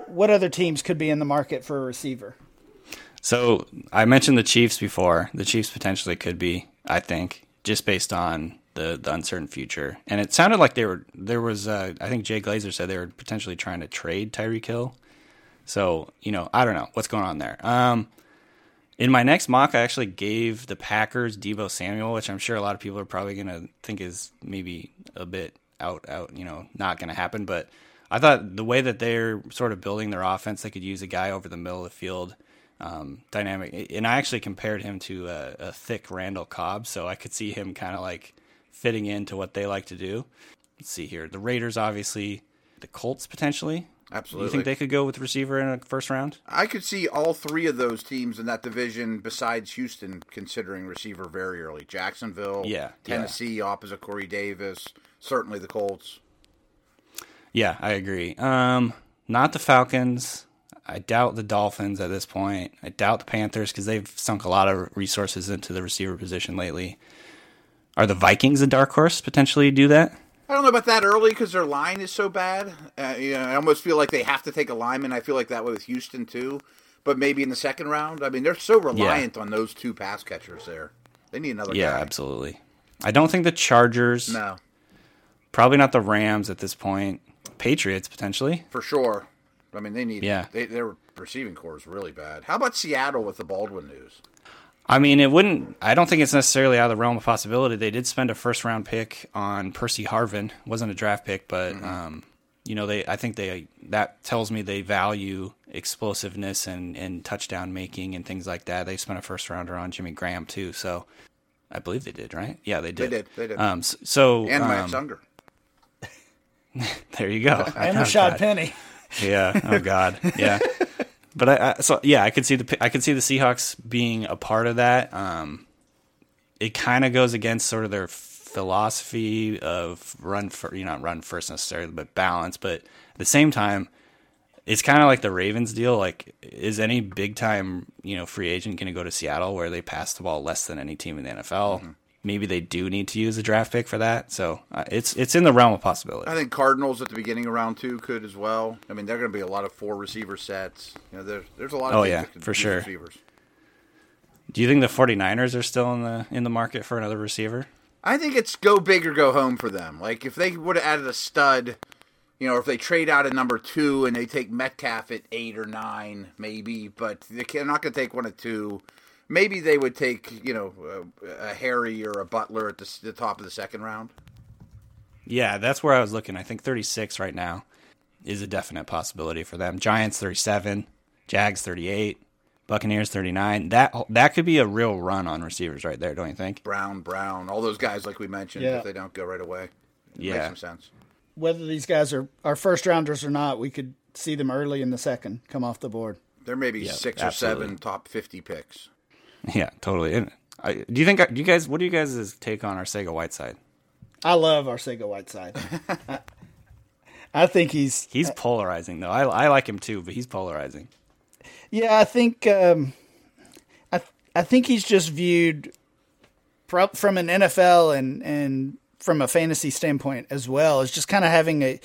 what other teams could be in the market for a receiver? So I mentioned the Chiefs before. The Chiefs potentially could be, I think, just based on the, the uncertain future. And it sounded like they were there was uh, I think Jay Glazer said they were potentially trying to trade Tyreek Hill. So you know I don't know what's going on there. Um, in my next mock, I actually gave the Packers Deebo Samuel, which I'm sure a lot of people are probably going to think is maybe a bit out, out, you know, not going to happen. But I thought the way that they're sort of building their offense, they could use a guy over the middle of the field um, dynamic. And I actually compared him to a, a thick Randall Cobb, so I could see him kind of like fitting into what they like to do. Let's see here. The Raiders, obviously, the Colts potentially. Absolutely. You think they could go with receiver in a first round? I could see all three of those teams in that division, besides Houston, considering receiver very early. Jacksonville, Yeah, Tennessee, yeah. opposite Corey Davis, certainly the Colts. Yeah, I agree. Um, not the Falcons. I doubt the Dolphins at this point. I doubt the Panthers because they've sunk a lot of resources into the receiver position lately. Are the Vikings a dark horse potentially do that? I don't know about that early because their line is so bad. Uh, you know, I almost feel like they have to take a lineman. I feel like that way with Houston too. But maybe in the second round. I mean, they're so reliant yeah. on those two pass catchers there. They need another yeah, guy. absolutely. I don't think the Chargers. No. Probably not the Rams at this point. Patriots potentially. For sure. I mean, they need. Yeah. They, their receiving corps is really bad. How about Seattle with the Baldwin news? I mean, it wouldn't. I don't think it's necessarily out of the realm of possibility. They did spend a first round pick on Percy Harvin. Wasn't a draft pick, but mm-hmm. um, you know, they. I think they. That tells me they value explosiveness and and touchdown making and things like that. They spent a first rounder on Jimmy Graham too. So, I believe they did, right? Yeah, they did. They did. They did. Um, so and um, Lance Unger. there you go. and Rashaad Penny. Yeah. Oh God. Yeah. but I, I, so yeah, I could see the I could see the Seahawks being a part of that. Um, it kind of goes against sort of their philosophy of run for you know not run first necessarily, but balance. But at the same time, it's kind of like the Ravens deal. Like, is any big time you know free agent going to go to Seattle where they pass the ball less than any team in the NFL? Mm-hmm maybe they do need to use a draft pick for that. So uh, it's it's in the realm of possibility. I think Cardinals at the beginning of round two could as well. I mean, they're going to be a lot of four receiver sets. You know, there's there's a lot of oh yeah for sure. Receivers. Do you think the 49ers are still in the in the market for another receiver? I think it's go big or go home for them. Like if they would have added a stud, you know, if they trade out at number two and they take Metcalf at eight or nine, maybe, but they're not going to take one at two maybe they would take you know a, a Harry or a Butler at the, the, top of the second round. Yeah, that's where I was looking. I think 36 right now is a definite possibility for them. Giants 37, Jags 38, Buccaneers 39. That that could be a real run on receivers right there, don't you think? Brown, Brown, all those guys like we mentioned. Yeah. If they don't go right away, it yeah, makes some sense. Whether these guys are are first rounders or not, we could see them early in the second come off the board. There may be yep, six absolutely. or seven top 50 picks. Yeah, totally. And I, do you think? Do you guys? What do you guys' take on Arcega Whiteside? I love Arcega Whiteside. I, I, think he's he's polarizing though. I I like him too, but he's polarizing. Yeah, I think um, I I think he's just viewed from an NFL and and from a fantasy standpoint as well as just kind of having a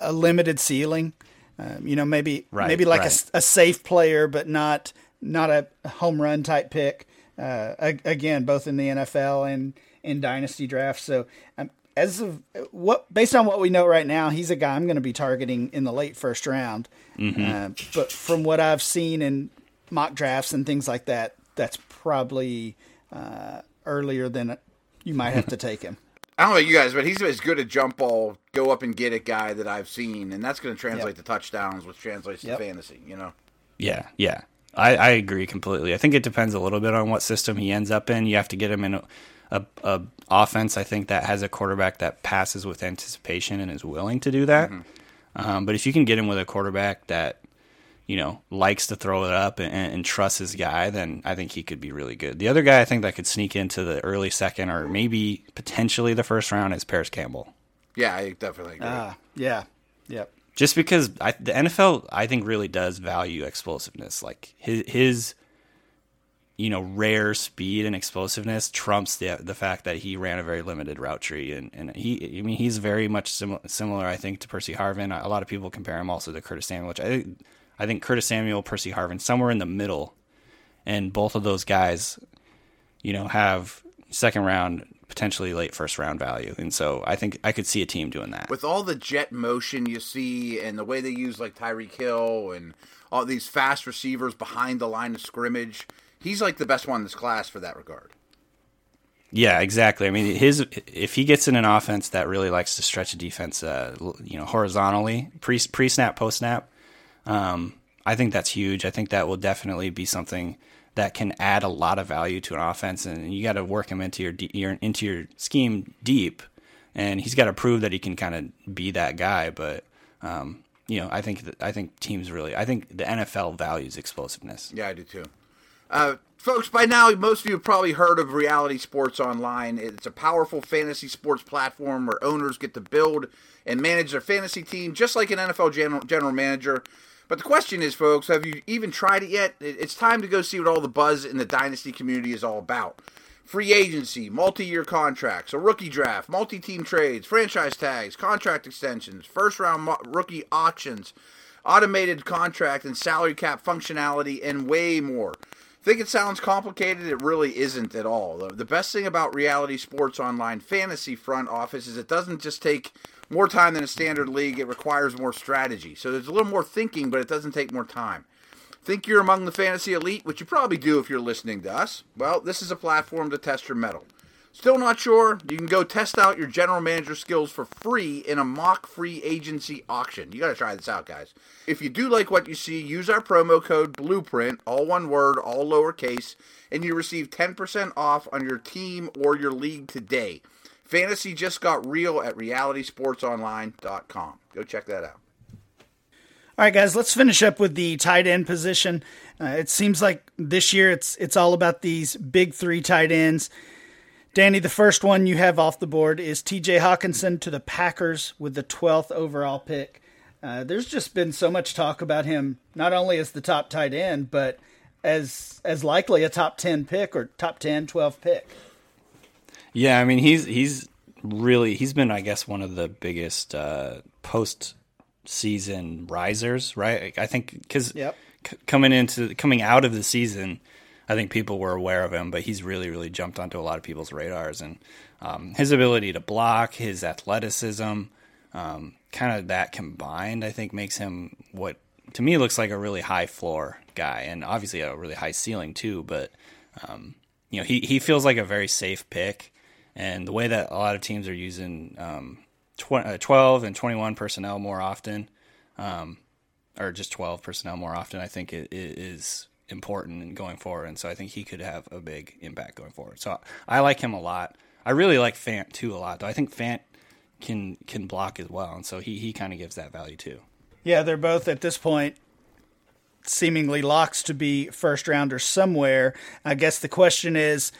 a limited ceiling. Um, you know, maybe right, maybe like right. a, a safe player, but not not a home run type pick. Uh, again, both in the NFL and in dynasty drafts. So, um, as of what based on what we know right now, he's a guy I'm going to be targeting in the late first round. Mm-hmm. Uh, but from what I've seen in mock drafts and things like that, that's probably uh, earlier than you might have to take him. I don't know you guys, but he's as good a jump ball, go up and get it guy that I've seen, and that's going to translate yep. to touchdowns, which translates yep. to fantasy. You know. Yeah, yeah. I, I agree completely. I think it depends a little bit on what system he ends up in. You have to get him in a, a, a offense. I think that has a quarterback that passes with anticipation and is willing to do that. Mm-hmm. Um, but if you can get him with a quarterback that you know likes to throw it up and, and trusts his guy, then I think he could be really good. The other guy I think that could sneak into the early second or maybe potentially the first round is Parris Campbell. Yeah, I definitely agree. Ah, yeah, yep just because I, the NFL I think really does value explosiveness. Like his his you know rare speed and explosiveness trumps the the fact that he ran a very limited route tree and and he I mean he's very much sim- similar I think to Percy Harvin. A lot of people compare him also to Curtis Samuel, which I think I think Curtis Samuel, Percy Harvin, somewhere in the middle, and both of those guys, you know, have second round potentially late first round value. And so I think I could see a team doing that. With all the jet motion you see and the way they use like Tyreek Hill and all these fast receivers behind the line of scrimmage, he's like the best one in this class for that regard. Yeah, exactly. I mean, his if he gets in an offense that really likes to stretch a defense, uh, you know, horizontally, pre pre snap, post snap, um, I think that's huge. I think that will definitely be something that can add a lot of value to an offense, and you got to work him into your, your into your scheme deep, and he's got to prove that he can kind of be that guy. But um, you know, I think that, I think teams really, I think the NFL values explosiveness. Yeah, I do too. Uh, folks, by now most of you have probably heard of Reality Sports Online. It's a powerful fantasy sports platform where owners get to build and manage their fantasy team just like an NFL general, general manager. But the question is, folks, have you even tried it yet? It's time to go see what all the buzz in the dynasty community is all about. Free agency, multi year contracts, a rookie draft, multi team trades, franchise tags, contract extensions, first round rookie auctions, automated contract and salary cap functionality, and way more. Think it sounds complicated? It really isn't at all. The best thing about Reality Sports Online Fantasy Front Office is it doesn't just take more time than a standard league, it requires more strategy. So there's a little more thinking, but it doesn't take more time. Think you're among the fantasy elite, which you probably do if you're listening to us? Well, this is a platform to test your mettle. Still not sure? You can go test out your general manager skills for free in a mock free agency auction. You got to try this out, guys. If you do like what you see, use our promo code Blueprint, all one word, all lowercase, and you receive 10% off on your team or your league today. Fantasy just got real at realitysportsonline.com. Go check that out. All right, guys, let's finish up with the tight end position. Uh, it seems like this year it's it's all about these big three tight ends. Danny, the first one you have off the board is TJ Hockenson to the Packers with the 12th overall pick. Uh, there's just been so much talk about him, not only as the top tight end, but as as likely a top 10 pick or top 10, 12 pick. Yeah, I mean he's he's really he's been I guess one of the biggest uh, post season risers, right? I think because yep. c- coming into coming out of the season, I think people were aware of him, but he's really, really jumped onto a lot of people's radars. And um, his ability to block, his athleticism, um, kind of that combined, I think makes him what to me looks like a really high floor guy, and obviously a really high ceiling too. But um, you know, he he feels like a very safe pick, and the way that a lot of teams are using um, tw- uh, twelve and twenty one personnel more often, um, or just twelve personnel more often, I think it, it is important going forward, and so I think he could have a big impact going forward. So I like him a lot. I really like Fant too a lot, though. I think Fant can can block as well, and so he he kind of gives that value too. Yeah, they're both at this point seemingly locks to be first rounders somewhere. I guess the question is,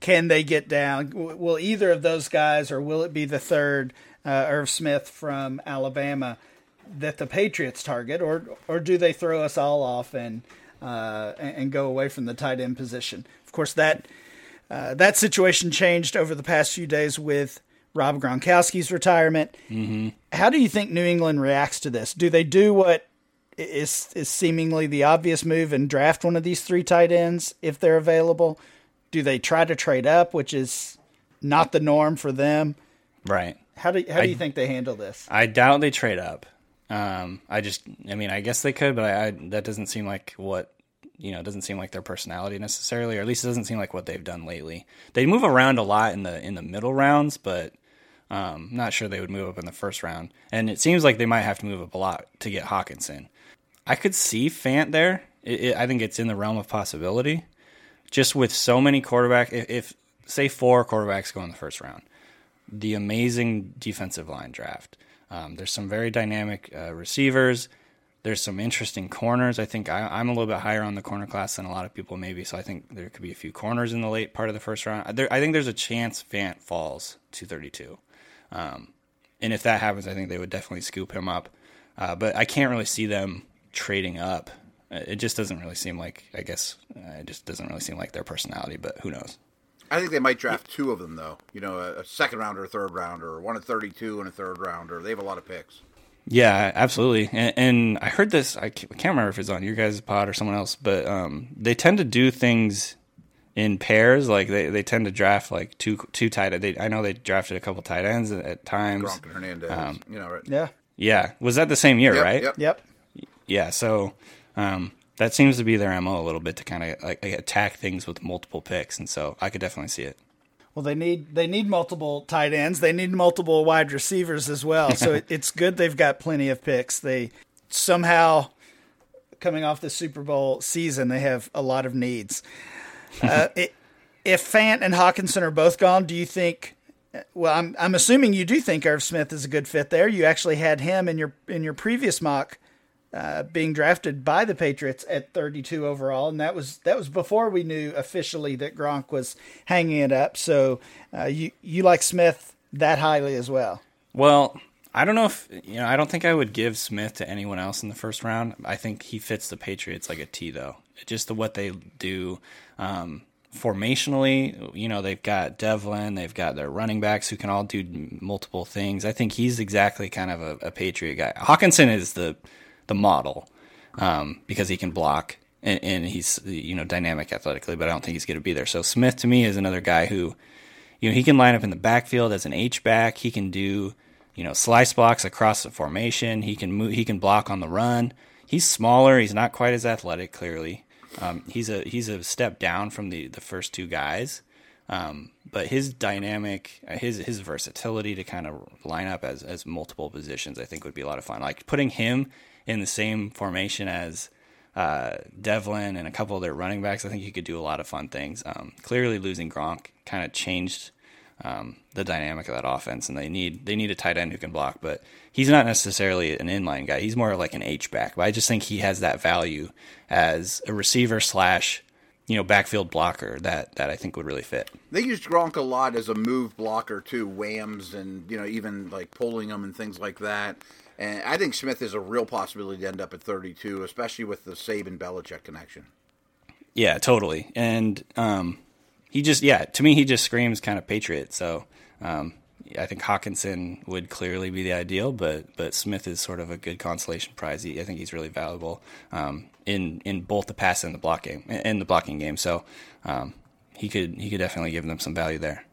can they get down? Will either of those guys, or will it be the third, uh, Irv Smith from Alabama, that the Patriots target, or or do they throw us all off and uh, and, go away from the tight end position. Of course, that uh, that situation changed over the past few days with Rob Gronkowski's retirement. Mm-hmm. How do you think New England reacts to this? Do they do what is is seemingly the obvious move and draft one of these three tight ends if they're available? Do they try to trade up, which is not the norm for them? Right. How do how do you think they handle this? I doubt they trade up. Um, I just, I mean, I guess they could, but I, I, that doesn't seem like what you know. It doesn't seem like their personality necessarily, or at least it doesn't seem like what they've done lately. They move around a lot in the in the middle rounds, but um, not sure they would move up in the first round. And it seems like they might have to move up a lot to get Hockenson. I could see Fant there. It, it, I think it's in the realm of possibility. Just with so many quarterbacks, if, if say four quarterbacks go in the first round, the amazing defensive line draft um, there's some very dynamic uh, receivers. There's some interesting corners. I think I, am a little bit higher on the corner class than a lot of people maybe. So I think there could be a few corners in the late part of the first round. There, I think there's a chance Fant falls to 32. Um, and if that happens, I think they would definitely scoop him up. Uh, but I can't really see them trading up. Uh, it just doesn't really seem like. I guess uh, it just doesn't really seem like their personality. But who knows? I think they might draft two of them though. You know, a, a second rounder, or a third rounder, or one at thirty-two and a third rounder. They have a lot of picks. Yeah, absolutely. And, and I heard this. I can't, remember if it's on your guys' pod or someone else, but um, they tend to do things in pairs. Like they, they tend to draft like two two tight. They, I know they drafted a couple tight ends at, at times. Gronk and Hernandez. Um, you know, right? Yeah. Yeah. Was that the same year? Yep, right. Yep. Yep. Yeah. So. Um, that seems to be their mo a little bit to kind of like attack things with multiple picks, and so I could definitely see it. Well, they need they need multiple tight ends. They need multiple wide receivers as well. So it, it's good they've got plenty of picks. They somehow coming off the Super Bowl season, they have a lot of needs. Uh, it, if Fant and Hockenson are both gone, do you think? Well, I'm I'm assuming you do think Irv Smith is a good fit there. You actually had him in your in your previous mock uh, being drafted by the Patriots at 32 overall, and that was that was before we knew officially that Gronk was hanging it up. So uh, you you like Smith that highly as well? Well, I don't know if you know. I don't think I would give Smith to anyone else in the first round. I think he fits the Patriots like a T, though. Just the what they do um, formationally. You know, they've got Develin, they've got their running backs who can all do multiple things. I think he's exactly kind of a, a Patriot guy. Hockenson is the the model um, because he can block and, and he's you know dynamic athletically, but I don't think he's going to be there. So Smith to me is another guy who, you know, he can line up in the backfield as an H back. He can do you know, slice blocks across the formation. He can move, he can block on the run. He's smaller. He's not quite as athletic. Clearly, um, he's a he's a step down from the the first two guys. Um, but his dynamic, his his versatility to kind of line up as as multiple positions, I think would be a lot of fun. Like putting him in the same formation as uh, Develin and a couple of their running backs, I think he could do a lot of fun things. Um, clearly, losing Gronk kind of changed um, the dynamic of that offense, and they need they need a tight end who can block. But he's not necessarily an inline guy; he's more like an H back. But I just think he has that value as a receiver slash you know backfield blocker that that I think would really fit. They used Gronk a lot as a move blocker too, whams and you know even like pulling them and things like that. And I think Smith is a real possibility to end up at 32, especially with the Saban Belichick connection. Yeah, totally. And um, he just yeah to me he just screams kind of patriot. So um, I think Hockenson would clearly be the ideal, but but Smith is sort of a good consolation prize. He, I think he's really valuable um, in in both the pass and the block game in the blocking game. So um, he could he could definitely give them some value there.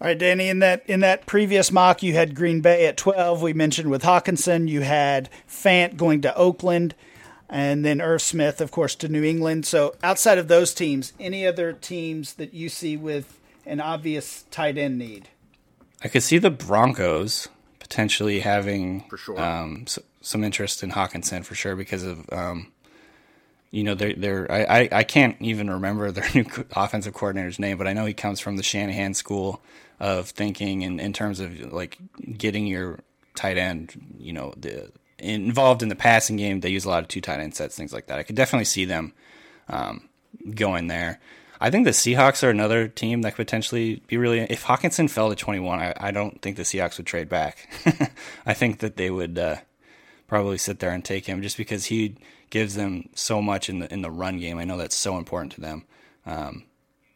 All right, Danny. In that in that previous mock, you had Green Bay at twelve. We mentioned with Hockenson, you had Fant going to Oakland and then Irv Smith, of course, to New England. So outside of those teams, any other teams that you see with an obvious tight end need? I could see the Broncos potentially having for sure um, so, some interest in Hockenson for sure because of um, you know they're they're I, I, can't even remember their new offensive coordinator's name, but I know he comes from the Shanahan school of thinking in, in terms of like getting your tight end, you know, the involved in the passing game. They use a lot of two tight end sets, things like that. I could definitely see them um, going there. I think the Seahawks are another team that could potentially be really. If Hockenson fell to 21, I, I don't think the Seahawks would trade back. I think that they would uh, probably sit there and take him just because he gives them so much in the in the run game. I know that's so important to them. Um,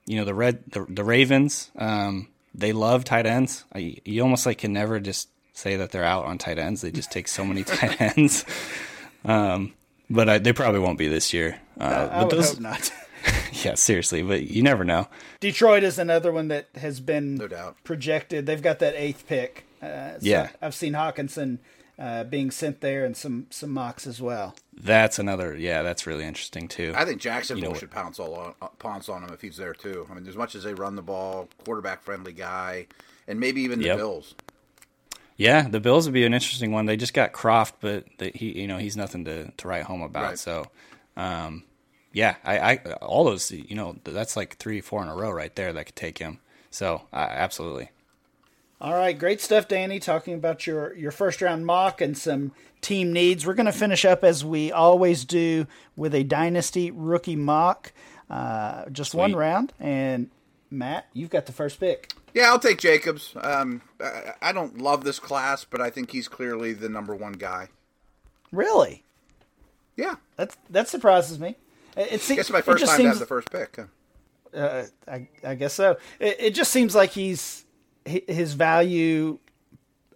you know the red the, the Ravens. Um, they love tight ends. I, you almost like can never just say that they're out on tight ends. They just take so many tight ends. Um, but I, they probably won't be this year. Uh, I, I but those, hope not. yeah, seriously, but you never know. Detroit is another one that has been no doubt. projected. They've got that eighth pick. Uh, so yeah, I've seen Hockenson uh, being sent there and some some mocks as well. That's another. Yeah, that's really interesting too. I think Jacksonville you know, should pounce all on, uh, pounce on him if he's there too. I mean, as much as they run the ball, quarterback friendly guy, and maybe even the yep. Bills. Yeah, the Bills would be an interesting one. They just got Kroft, but the, he, you know, he's nothing to, to write home about. Right. So, um, yeah, I, I, all those, you know, that's like three, four in a row right there that could take him. So, uh, absolutely. All right, great stuff, Danny. Talking about your your first round mock and some team needs. We're going to finish up as we always do with a dynasty rookie mock. Uh, just Sweet. one round, and Matt, you've got the first pick. Yeah, I'll take Jacobs. Um, I, I don't love this class, but I think he's clearly the number one guy. Really? Yeah. That that surprises me. It, seems guess my first time seems, to have the first pick. Uh, I, I guess so. It, it just seems like he's his value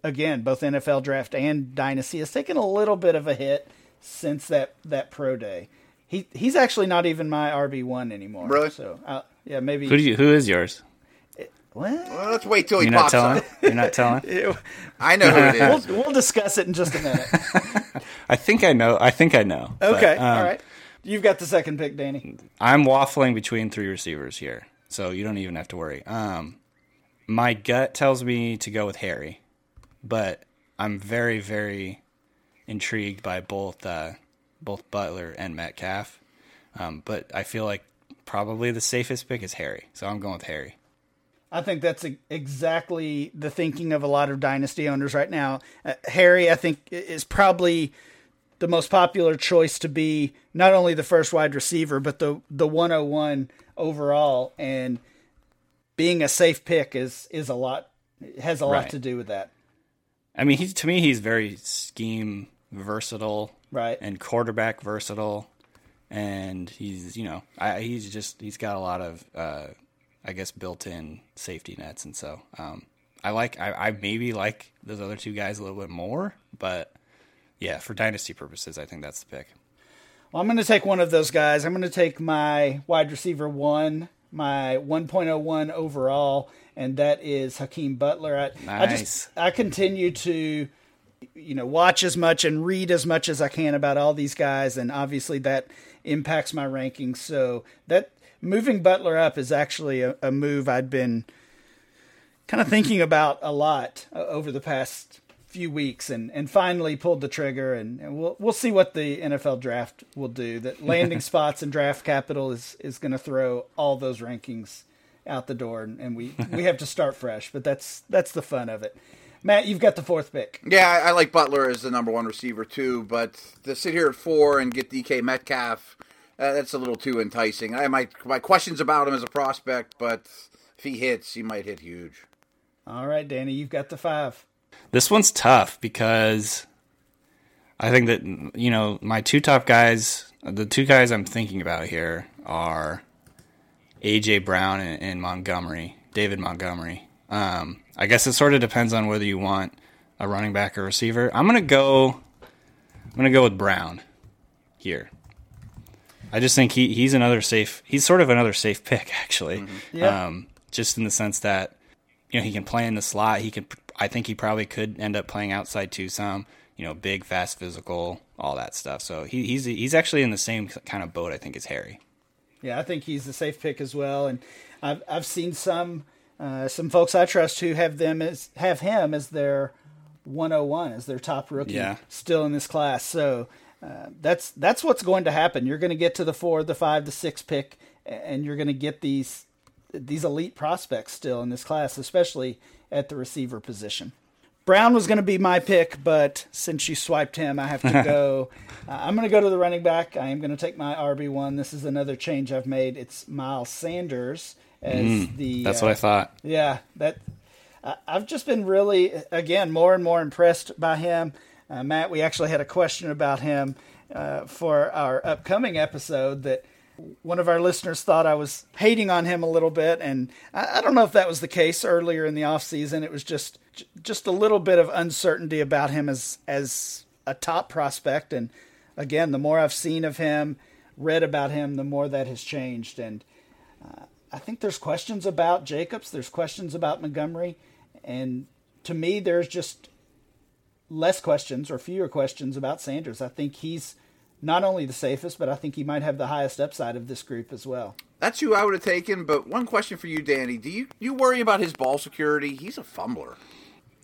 again, both NFL draft and dynasty has taken a little bit of a hit since that that pro day. He he's actually not even my RB one anymore. Really? So uh, yeah, maybe. Who do you? Who is yours? Well, let's wait till he You're pops not telling? up. You're not telling? I know who it is. We'll, we'll, discuss it in just a minute. I think I know. I think I know. Okay, but, um, all right. You've got the second pick, Danny. I'm waffling between three receivers here, so you don't even have to worry. Um, my gut tells me to go with Harry, but I'm very, very intrigued by both uh, both Butler and Metcalf. Um, but I feel like probably the safest pick is Harry, so I'm going with Harry. I think that's exactly the thinking of a lot of dynasty owners right now. Uh, Harry, I think, is probably the most popular choice to be not only the first wide receiver, but the the 101 overall. And being a safe pick is is a lot has a lot Right. to do with that. I mean, he's to me he's very scheme versatile, Right. and quarterback versatile, and he's you know I, he's just he's got a lot of uh, I guess built-in safety nets, and so um, I like I, I maybe like those other two guys a little bit more, but yeah, for dynasty purposes, I think that's the pick. Well, I'm going to take one of those guys. I'm going to take my wide receiver one, my 1.01 overall, and that is Hakeem Butler. I, I Nice. just I continue to you know watch as much and read as much as I can about all these guys, and obviously that impacts my rankings. So that moving Butler up is actually a, a move I'd been kind of thinking about a lot uh, over the past few weeks and, and finally pulled the trigger and, and we'll we'll see what the NFL draft will do. That landing spots and draft capital is, is going to throw all those rankings out the door and, and we, we have to start fresh, but that's that's the fun of it. Matt, you've got the fourth pick. Yeah, I, I like Butler as the number one receiver too, but to sit here at four and get DK Metcalf, uh, that's a little too enticing. I have my my questions about him as a prospect, but if he hits, he might hit huge. All right, Danny, you've got the five. This one's tough because I think that you know my two top guys, the two guys I'm thinking about here are AJ Brown and, and Montgomery, David Montgomery. Um, I guess it sort of depends on whether you want a running back or receiver. I'm gonna go. I'm gonna go with Brown here. I just think he, he's another safe. He's sort of another safe pick, actually. Yeah. Um, just in the sense that you know he can play in the slot. He could. I think he probably could end up playing outside too. Some you know, big, fast, physical, all that stuff. So he, he's he's actually in the same kind of boat. I think as Harry. Yeah, I think he's a safe pick as well. And I've I've seen some uh, some folks I trust who have them as have him as their 101 as their top rookie Yeah. still in this class. So uh, that's that's what's going to happen. You're going to get to the four, the five, the six pick, and you're going to get these these elite prospects still in this class, especially at the receiver position. Brown was going to be my pick, but since you swiped him, I have to go. uh, I'm going to go to the running back. I am going to take my RB one. This is another change I've made. It's Miles Sanders as the. Mm, That's uh, what I thought. yeah, that I- I've just been really, again, more and more impressed by him. Uh, Matt, we actually had a question about him uh, for our upcoming episode that one of our listeners thought I was hating on him a little bit, and I, I don't know if that was the case earlier in the off season. It was just j- just a little bit of uncertainty about him as as a top prospect, and again, the more I've seen of him, read about him, the more that has changed, and uh, I think there's questions about Jacobs. There's questions about Montgomery, and to me, there's just less questions or fewer questions about Sanders. I think he's not only the safest, but I think he might have the highest upside of this group as well. That's who I would have taken. But one question for you, Danny: Do you you worry about his ball security? He's a fumbler.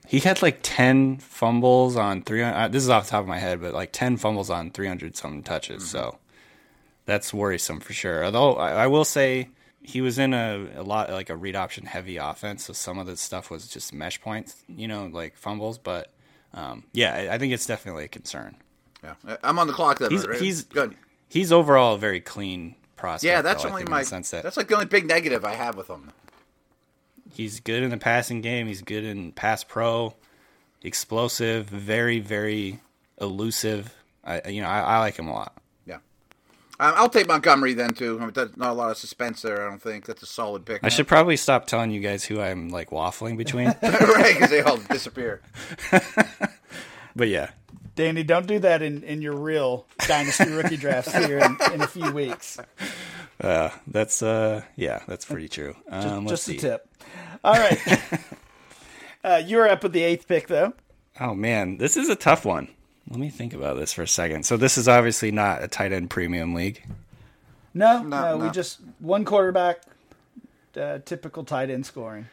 He had like ten fumbles on three. Uh, this is off the top of my head, but like ten fumbles on three hundred some touches. So that's worrisome for sure. Although I, I will say he was in a, a lot like a read option heavy offense, so some of the stuff was just mesh points, you know, like fumbles. But um, yeah, I, I think it's definitely a concern. Yeah, I'm on the clock. Then He's- right? he's- good. He's overall a very clean prospect. Yeah, that's though, only my. sense that That's like the only big negative I have with him. He's good in the passing game. He's good in pass pro, explosive, very very elusive. I you know I, I like him a lot. Yeah, um, I'll take Montgomery then too. I mean, not a lot of suspense there. I don't think that's a solid pick. I should probably stop telling you guys who I'm like waffling between. right because they all disappear. but yeah, Danny, don't do that in, in your real dynasty rookie drafts here in, in a few weeks. uh, that's uh yeah that's pretty true. Um, let's Just a tip. All right. uh, you're up with the eighth pick, though. Oh man, this is a tough one. Let me think about this for a second. So this is obviously not a tight end premium league. No, No, no, we just one quarterback, uh, typical tight end scoring.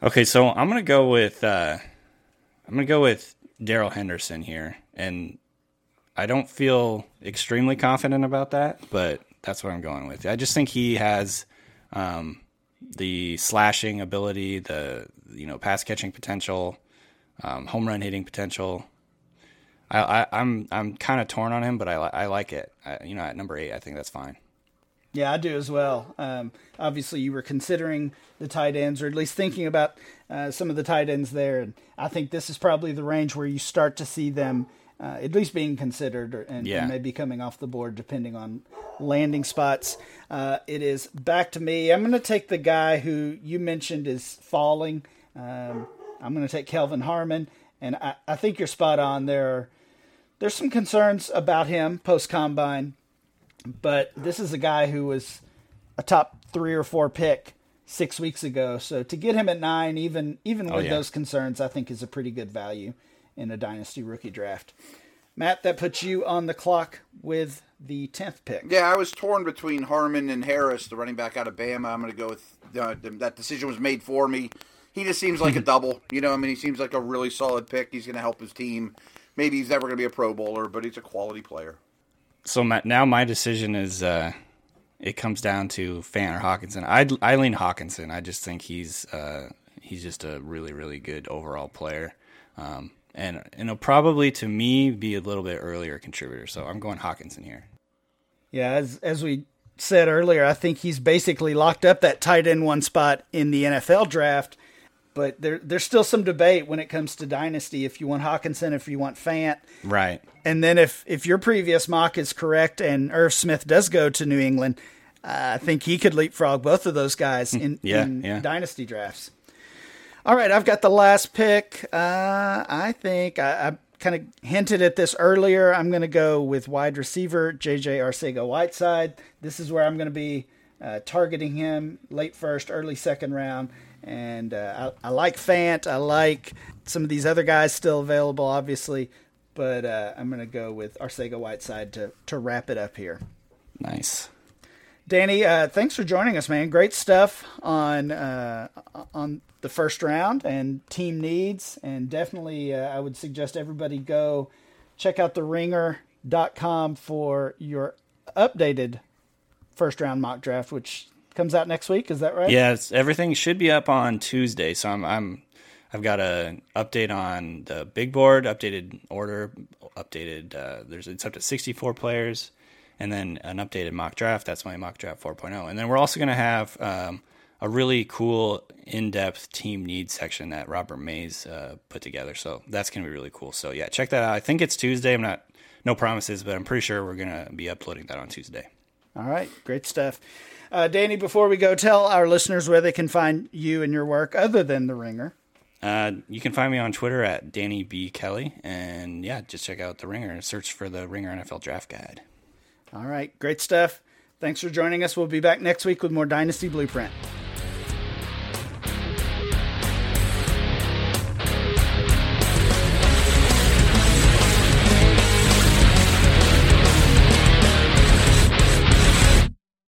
Okay, so I'm gonna go with uh, I'm gonna go with Darrell Henderson here, and I don't feel extremely confident about that, but that's what I'm going with. I just think he has um, the slashing ability, the you know pass catching potential, um, home run hitting potential. I, I, I'm I'm kind of torn on him, but I I like it. I, you know, at number eight, I think that's fine. Yeah, I do as well. Um, obviously, you were considering the tight ends, or at least thinking about uh, some of the tight ends there, and I think this is probably the range where you start to see them uh, at least being considered, or, and, Yeah. and maybe coming off the board depending on landing spots. Uh, it is back to me. I'm going to take the guy who you mentioned is falling. Um, I'm going to take Kelvin Harmon, and I, I think you're spot on. There, are, there's some concerns about him post combine but this is a guy who was a top three or four pick six weeks ago. So to get him at nine, even even Oh, with yeah. those concerns, I think is a pretty good value in a dynasty rookie draft. Matt, that puts you on the clock with the tenth pick. Yeah, I was torn between Harmon and Harris, the running back out of Bama. I'm going to go with uh, that decision was made for me. He just seems like a double. You know, I mean, he seems like a really solid pick. He's going to help his team. Maybe he's never going to be a Pro Bowler, but he's a quality player. So my, now my decision is uh, it comes down to Fant or Hockenson. I I lean Hockenson. I just think he's uh, he's just a really really good overall player, um, and and he'll probably to me be a little bit earlier contributor. So I'm going Hockenson here. Yeah, as as we said earlier, I think he's basically locked up that tight end one spot in the NFL draft. But there there's still some debate when it comes to dynasty if you want Hockenson, if you want Fant. Right. And then if if your previous mock is correct and Irv Smith does go to New England, uh, I think he could leapfrog both of those guys in, Yeah, in yeah. dynasty drafts. All right, I've got the last pick. Uh, I think I, I kind of hinted at this earlier. I'm going to go with wide receiver JJ Arcega Whiteside. This is where I'm going to be uh, targeting him late first, early second round. And uh, I, I like Fant. I like some of these other guys still available, obviously, but uh, I'm going to go with Arcega Whiteside to to wrap it up here. Nice. Danny, uh, thanks for joining us, man. Great stuff on uh, on the first round and team needs, and definitely uh, I would suggest everybody go check out the ringer.com for your updated first round mock draft, which comes out next week. Is that right? It's, everything should be up on Tuesday. So I'm I'm I've got a update on the big board, updated order, updated. Uh, there's it's up to 64 players, and then an updated mock draft. That's my mock draft 4.0. And then we're also going to have um, a really cool in-depth team needs section that Robert Mays uh, put together. So that's going to be really cool. So yeah, check that out. I think it's Tuesday. I'm not no promises, but I'm pretty sure we're going to be uploading that on Tuesday. All right, great stuff. Uh, Danny, before we go, tell our listeners where they can find you and your work other than the Ringer. Uh, you can find me on Twitter at Danny B Kelly, and yeah, just check out the Ringer and search for the Ringer NFL Draft Guide. All right, great stuff. Thanks for joining us. We'll be back next week with more Dynasty Blueprint.